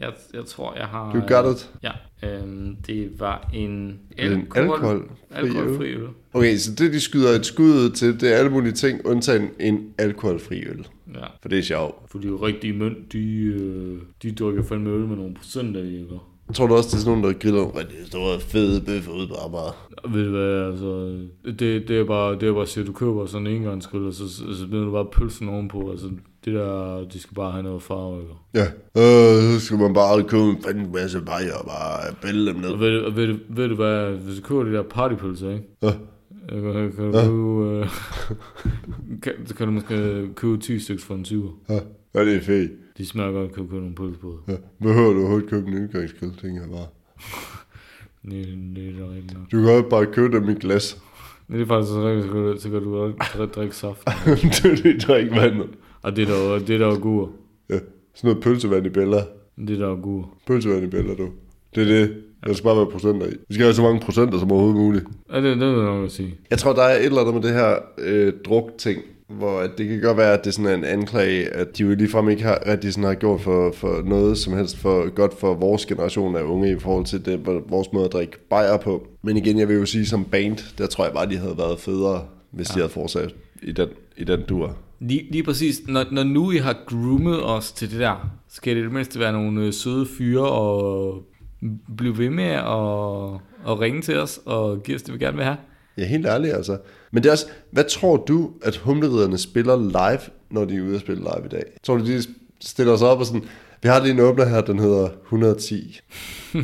jeg, jeg tror, jeg har... Du got it. Ja, øhm, det var en En alkoholfri alkoholfri øl. Okay, så det de skyder et skud ud til, det er alle mulige ting, undtagen en alkoholfri øl. Ja, For det er sjovt. for de rigtige mænd, de, øh, de drikker fandme øl med nogle procenter i, ikke? Jeg tror du også, det er sådan nogen, der griller nogle rigtig store, fede bøffer ude på Amager. Ved du hvad, altså, det, det er bare, det er bare at du køber sådan en engangsgrill, og så, så, så smider du bare pølsen ovenpå, altså, det der, de skal bare have noget farve, ikke? Ja, øh, så skal man bare købe en fanden masse bajer og bare bælge dem ned. Og ved, og ved, du- ved du hvad, hvis du køber de der partypølser, ikke? Ja. Øh, Kan, kan, du købe, øh, kan, kan du måske købe 10 stykker for en 20. Ja, ja det er fedt. De smager godt, kan købe nogle pølser på. Ja. Behøver du overhovedet købe en indgangskød, tænker jeg bare. Det, det er da rigtigt nok. Du kan også bare købe dem i glas. Det er faktisk så rigtigt, så kan du, så kan du også drikke, saft. du er drikke vand. Og det er der, det der er gur. Ja, sådan noget pølsevand i bæller. Det der er gur. Pølsevand i bæller, du. Det er det. Der skal bare være procenter i. Vi skal have så mange procenter som overhovedet muligt. Ja, det, det vil jeg nok sige. Jeg tror, der er et eller andet med det her øh, druk-ting, hvor det kan godt være, at det er sådan en anklage, at de jo ligefrem ikke har, rigtig sådan har gjort for, for noget som helst for godt for vores generation af unge i forhold til det, vores måde at drikke bajer på. Men igen, jeg vil jo sige som band, der tror jeg bare, de havde været federe, hvis ja. de havde fortsat i den, i den dur. Lige, lige præcis, når, når nu I har groomet os til det der, skal det i det mindste være nogle øh, søde fyre og blive ved med at, at ringe til os og give os det, vi gerne vil have. Ja, helt ærligt altså. Men det er også, hvad tror du, at humleriderne spiller live, når de er ude at spille live i dag? Tror du, de stiller sig op og sådan, vi har lige en åbner her, den hedder 110.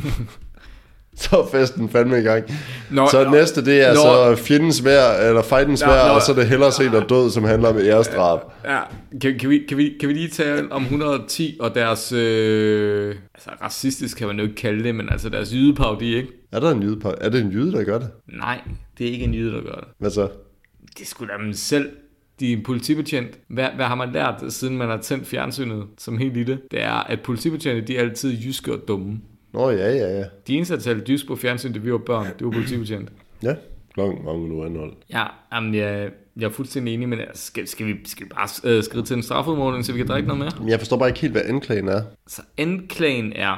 så er festen fandme i gang. Nå, så nå, næste, det er nå. så fjendens vær, eller fightens vær, og så er det hellere set og død, som handler om æresdrab. Ja, kan, kan, vi, kan, vi, kan vi lige tale om 110 og deres, øh, altså racistisk kan man jo ikke kalde det, men altså deres jydeparodi, ikke? Er der en jyde på? Er det en jyde, der gør det? Nej, det er ikke en jyde, der gør det. Hvad så? Det skulle da dem selv. De er en politibetjent. Hvad, hvad har man lært, siden man har tændt fjernsynet som helt lille? Det er, at politibetjente, de er altid jyske og dumme. Nå ja, ja, ja. De eneste, der talte jysk på fjernsyn, det vi var børn, det var politibetjent. Ja, klokken mange nu anhold. Ja, jamen, jeg, jeg er fuldstændig enig, men altså, skal, skal, vi, skal vi bare øh, skride til en strafudmåling, så vi kan drikke noget mere? Men jeg forstår bare ikke helt, hvad anklagen er. Så anklagen er...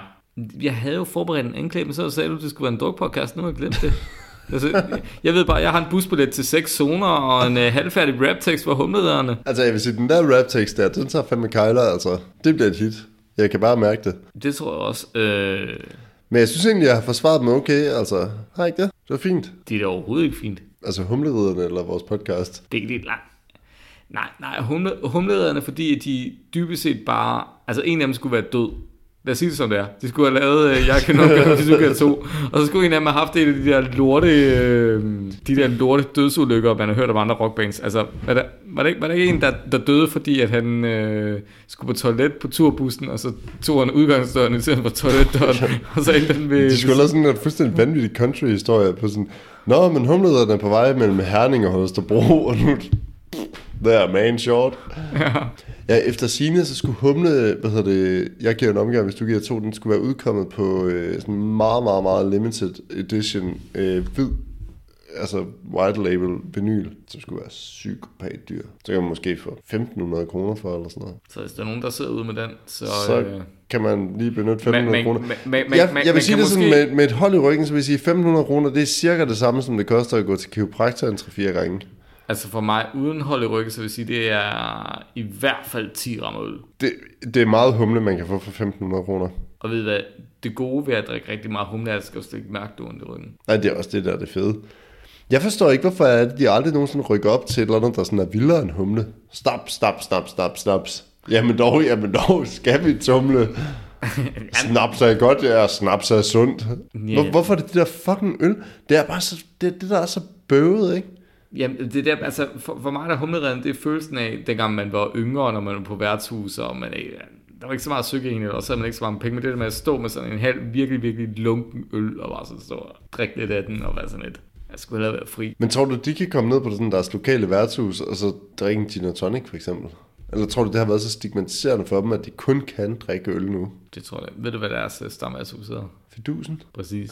Jeg havde jo forberedt en anklage, men så sagde du, at det skulle være en drukpodcast. Nu har jeg glemt det. altså, jeg ved bare, jeg har en busbillet til seks zoner og en uh, halvfærdig raptekst for humlederne. Altså, jeg vil sige, den der rap-tekst der, den tager fandme kejler, altså. Det bliver et hit. Jeg kan bare mærke det. Det tror jeg også. Øh, Men jeg synes egentlig, jeg har forsvaret dem okay, altså. Har ikke det? Det var fint. det er da overhovedet ikke fint. Altså humleriderne eller vores podcast. Det er ikke lidt langt. Nej, nej, humle, humlederne, fordi at de dybest set bare... Altså, en af dem skulle være død. Lad os sige det som det er. De skulle have lavet øh, Jeg kan nok gøre det, du kan to. Og så skulle en af dem have haft en af de der lorte, øh, de der lorte dødsulykker, man har hørt om andre rockbands. Altså, var der, var der, ikke, var der ikke en, der, der døde, fordi at han øh, skulle på toilet på turbussen, og så tog han udgangsdøren i stedet for toiletdøren, og så endte den ved... De skulle have sådan en fuldstændig vanvittig country-historie på sådan, Nå, men humlederne er på vej mellem Herning og Holstebro, og nu... Der man short. Ja. Ja, efter sine så skulle humle, hvad hedder det, jeg giver en omgang, hvis du giver to, den skulle være udkommet på øh, sådan meget, meget, meget limited edition øh, hvid, altså white label vinyl, som skulle være psykopat dyr. Så kan man måske få 1.500 kroner for, eller sådan noget. Så hvis der er nogen, der sidder ude med den, så... Så øh, kan man lige benytte 500 Men- men- kroner. jeg, jeg vil man sige det sådan, måske- med, med et hold i ryggen, så vil jeg sige 500 kroner, det er cirka det samme, som det koster at gå til kiropraktor en 3-4 gange. Altså for mig, uden hold i ryggen, så vil jeg sige, det er i hvert fald 10 rammer øl. Det, det er meget humle, man kan få for 1.500 kroner. Og ved I hvad, det gode ved at drikke rigtig meget humle, er, at skal jo ikke mærke det ondt i ryggen. Nej, det er også det der er det fede. Jeg forstår ikke, hvorfor er det, de aldrig nogensinde rykker op til et eller andet, der sådan er vildere end humle. Stop, stop, stop, stop, snaps. Jamen dog, jamen dog, skal vi tumle. Snaps er godt, ja, snaps er sundt. Ja. Hvor, hvorfor er det det der fucking øl? Det er bare så, det, det der er så bøvet, ikke? Jamen, det der, altså, for, for mig der humleredden, det er følelsen af, dengang man var yngre, når man var på værtshus, og man, ikke- der var ikke så meget sukker og så havde man ikke så mange penge, men det der med at stå med sådan en halv, virkelig, virkelig lunken øl, og bare sådan stå og drikke lidt af den, og være sådan lidt, jeg skulle hellere være fri. Men tror du, de kan komme ned på sådan deres lokale værtshus, og så drikke en gin og tonic, for eksempel? Eller tror du, det har været så stigmatiserende for dem, at de kun kan drikke øl nu? Det tror jeg. Ved du, hvad deres øh, stamværtshus hedder? Fidusen? Præcis.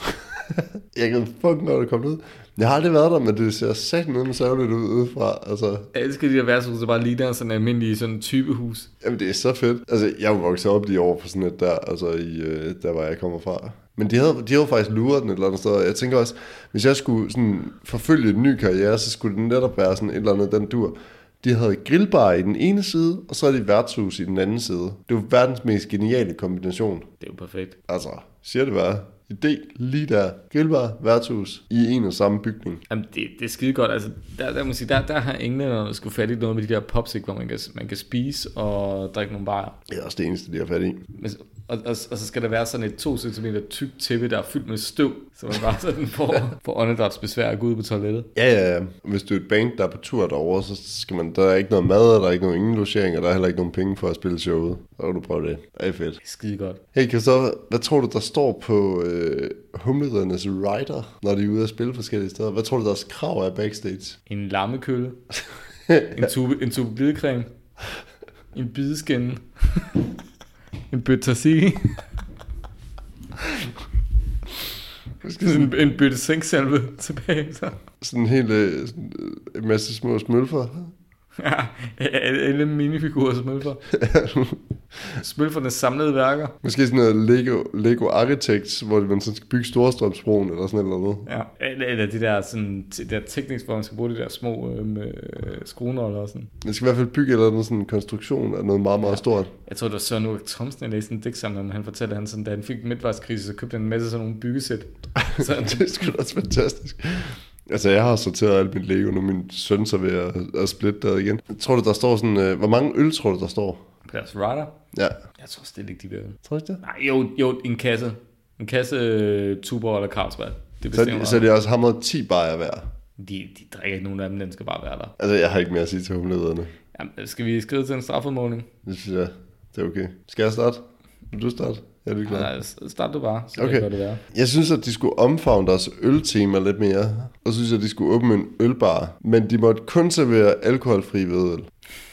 Jeg kan fucking når det kommer ud. Jeg har aldrig været der, men det ser sat ned med særligt ud udefra. Altså, Jeg elsker de der værtshus, der bare ligner sådan en almindelig sådan type hus. jamen, det er så fedt. Altså, jeg er vokset op lige over på sådan et der, altså i, øh, der hvor jeg kommer fra. Men de havde, de havde faktisk luret den et eller andet sted. Jeg tænker også, hvis jeg skulle sådan forfølge en ny karriere, så skulle det netop være sådan et eller andet, den dur. De havde grillbar i den ene side, og så havde de værtshus i den anden side. Det var verdens mest geniale kombination. Det er jo perfekt. Altså, siger det bare. Idé lige der. Grillbar, værtshus i en og samme bygning. Jamen, det, det er skide godt. Altså, der, der, må sige, der, der har englænderne skulle fat i noget med de der popsik, hvor man kan, man kan spise og drikke nogle bajer. Det er også det eneste, de har fat i. Men, og, og, og, så skal der være sådan et 2 cm tykt tæppe, der er fyldt med støv, så man bare sådan får, får åndedrætsbesvær at gå ud på toilettet. Ja, ja, ja. Hvis du er et band, der er på tur derovre, så skal man, der er ikke noget mad, og der er ikke nogen ingen logering, og der er heller ikke nogen penge for at spille showet. Så kan du prøve det. Det er fedt. Skide godt. Hey Christoffer, hvad tror du, der står på øh, humledernes rider, når de er ude at spille forskellige steder? Hvad tror du, deres krav er backstage? En lammekølle, en tube, en tube bidecreme, en bideskinne, en bøtte tzatziki, Måske sådan en, en bøtte sænksalve tilbage. Så. Sådan en hel øh, sådan, øh, en masse små smølfer. Ja, alle minifigurer smølfer. Smølfernes samlede værker. Måske sådan noget Lego, Lego Architects, hvor man sådan skal bygge Storstrømsbroen eller sådan noget. andet. Ja, eller, eller de der, sådan, de der teknisk, hvor man skal bruge de der små øh, med skruenåler og sådan. Man skal i hvert fald bygge eller andet sådan en konstruktion af noget meget, meget stort. Jeg tror, det var Søren Ulrik Thomsen, jeg læste en digtsamling, han fortalte, at han sådan, da han fik midtvejskrise, så købte han en masse sådan nogle byggesæt. Så han, det er da også fantastisk. Altså, jeg har sorteret alt mit Lego, nu min søn så ved at, at splitte der igen. Tror du, der står sådan... Øh, hvor mange øl tror du, der står? deres rider. Ja. Jeg tror slet ikke, de vil. Tror du ikke det? Nej, jo, jo, en kasse. En kasse øh, Tuborg eller Carlsberg. Det Så, er de- så er det også hamret 10 bajer hver. de, de drikker ikke nogen af dem, den skal bare være der. Altså, jeg har ikke mere at sige til humlederne. Jamen, skal vi skrive til en strafudmåling? Det synes jeg, det er okay. Skal jeg starte? Vil du starte? Er du klar? Nej, start du bare, så Okay. det være. Jeg synes, at de skulle omfavne deres øltema lidt mere. Og synes at de skulle åbne en ølbar. Men de måtte kun servere alkoholfri vedøl.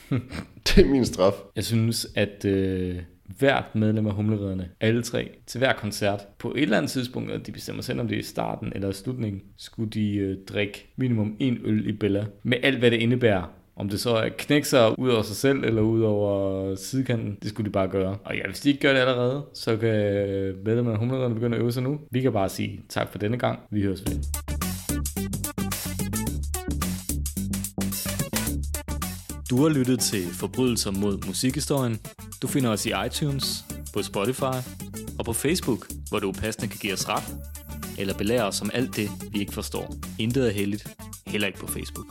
det er min straf. Jeg synes, at øh, hvert medlem af Humleriderne, alle tre, til hver koncert, på et eller andet tidspunkt, og de bestemmer selv, om det er i starten eller i slutningen, skulle de øh, drikke minimum en øl i Bella. Med alt, hvad det indebærer. Om det så er knække sig ud over sig selv, eller ud over sidekanten, det skulle de bare gøre. Og ja, hvis de ikke gør det allerede, så kan øh, medlemmerne af humlerne begynde at øve sig nu. Vi kan bare sige tak for denne gang. Vi høres ved. Du har lyttet til Forbrydelser mod musikhistorien. Du finder os i iTunes, på Spotify og på Facebook, hvor du passende kan give os ret, eller belære os om alt det, vi ikke forstår. Intet er heldigt, heller ikke på Facebook.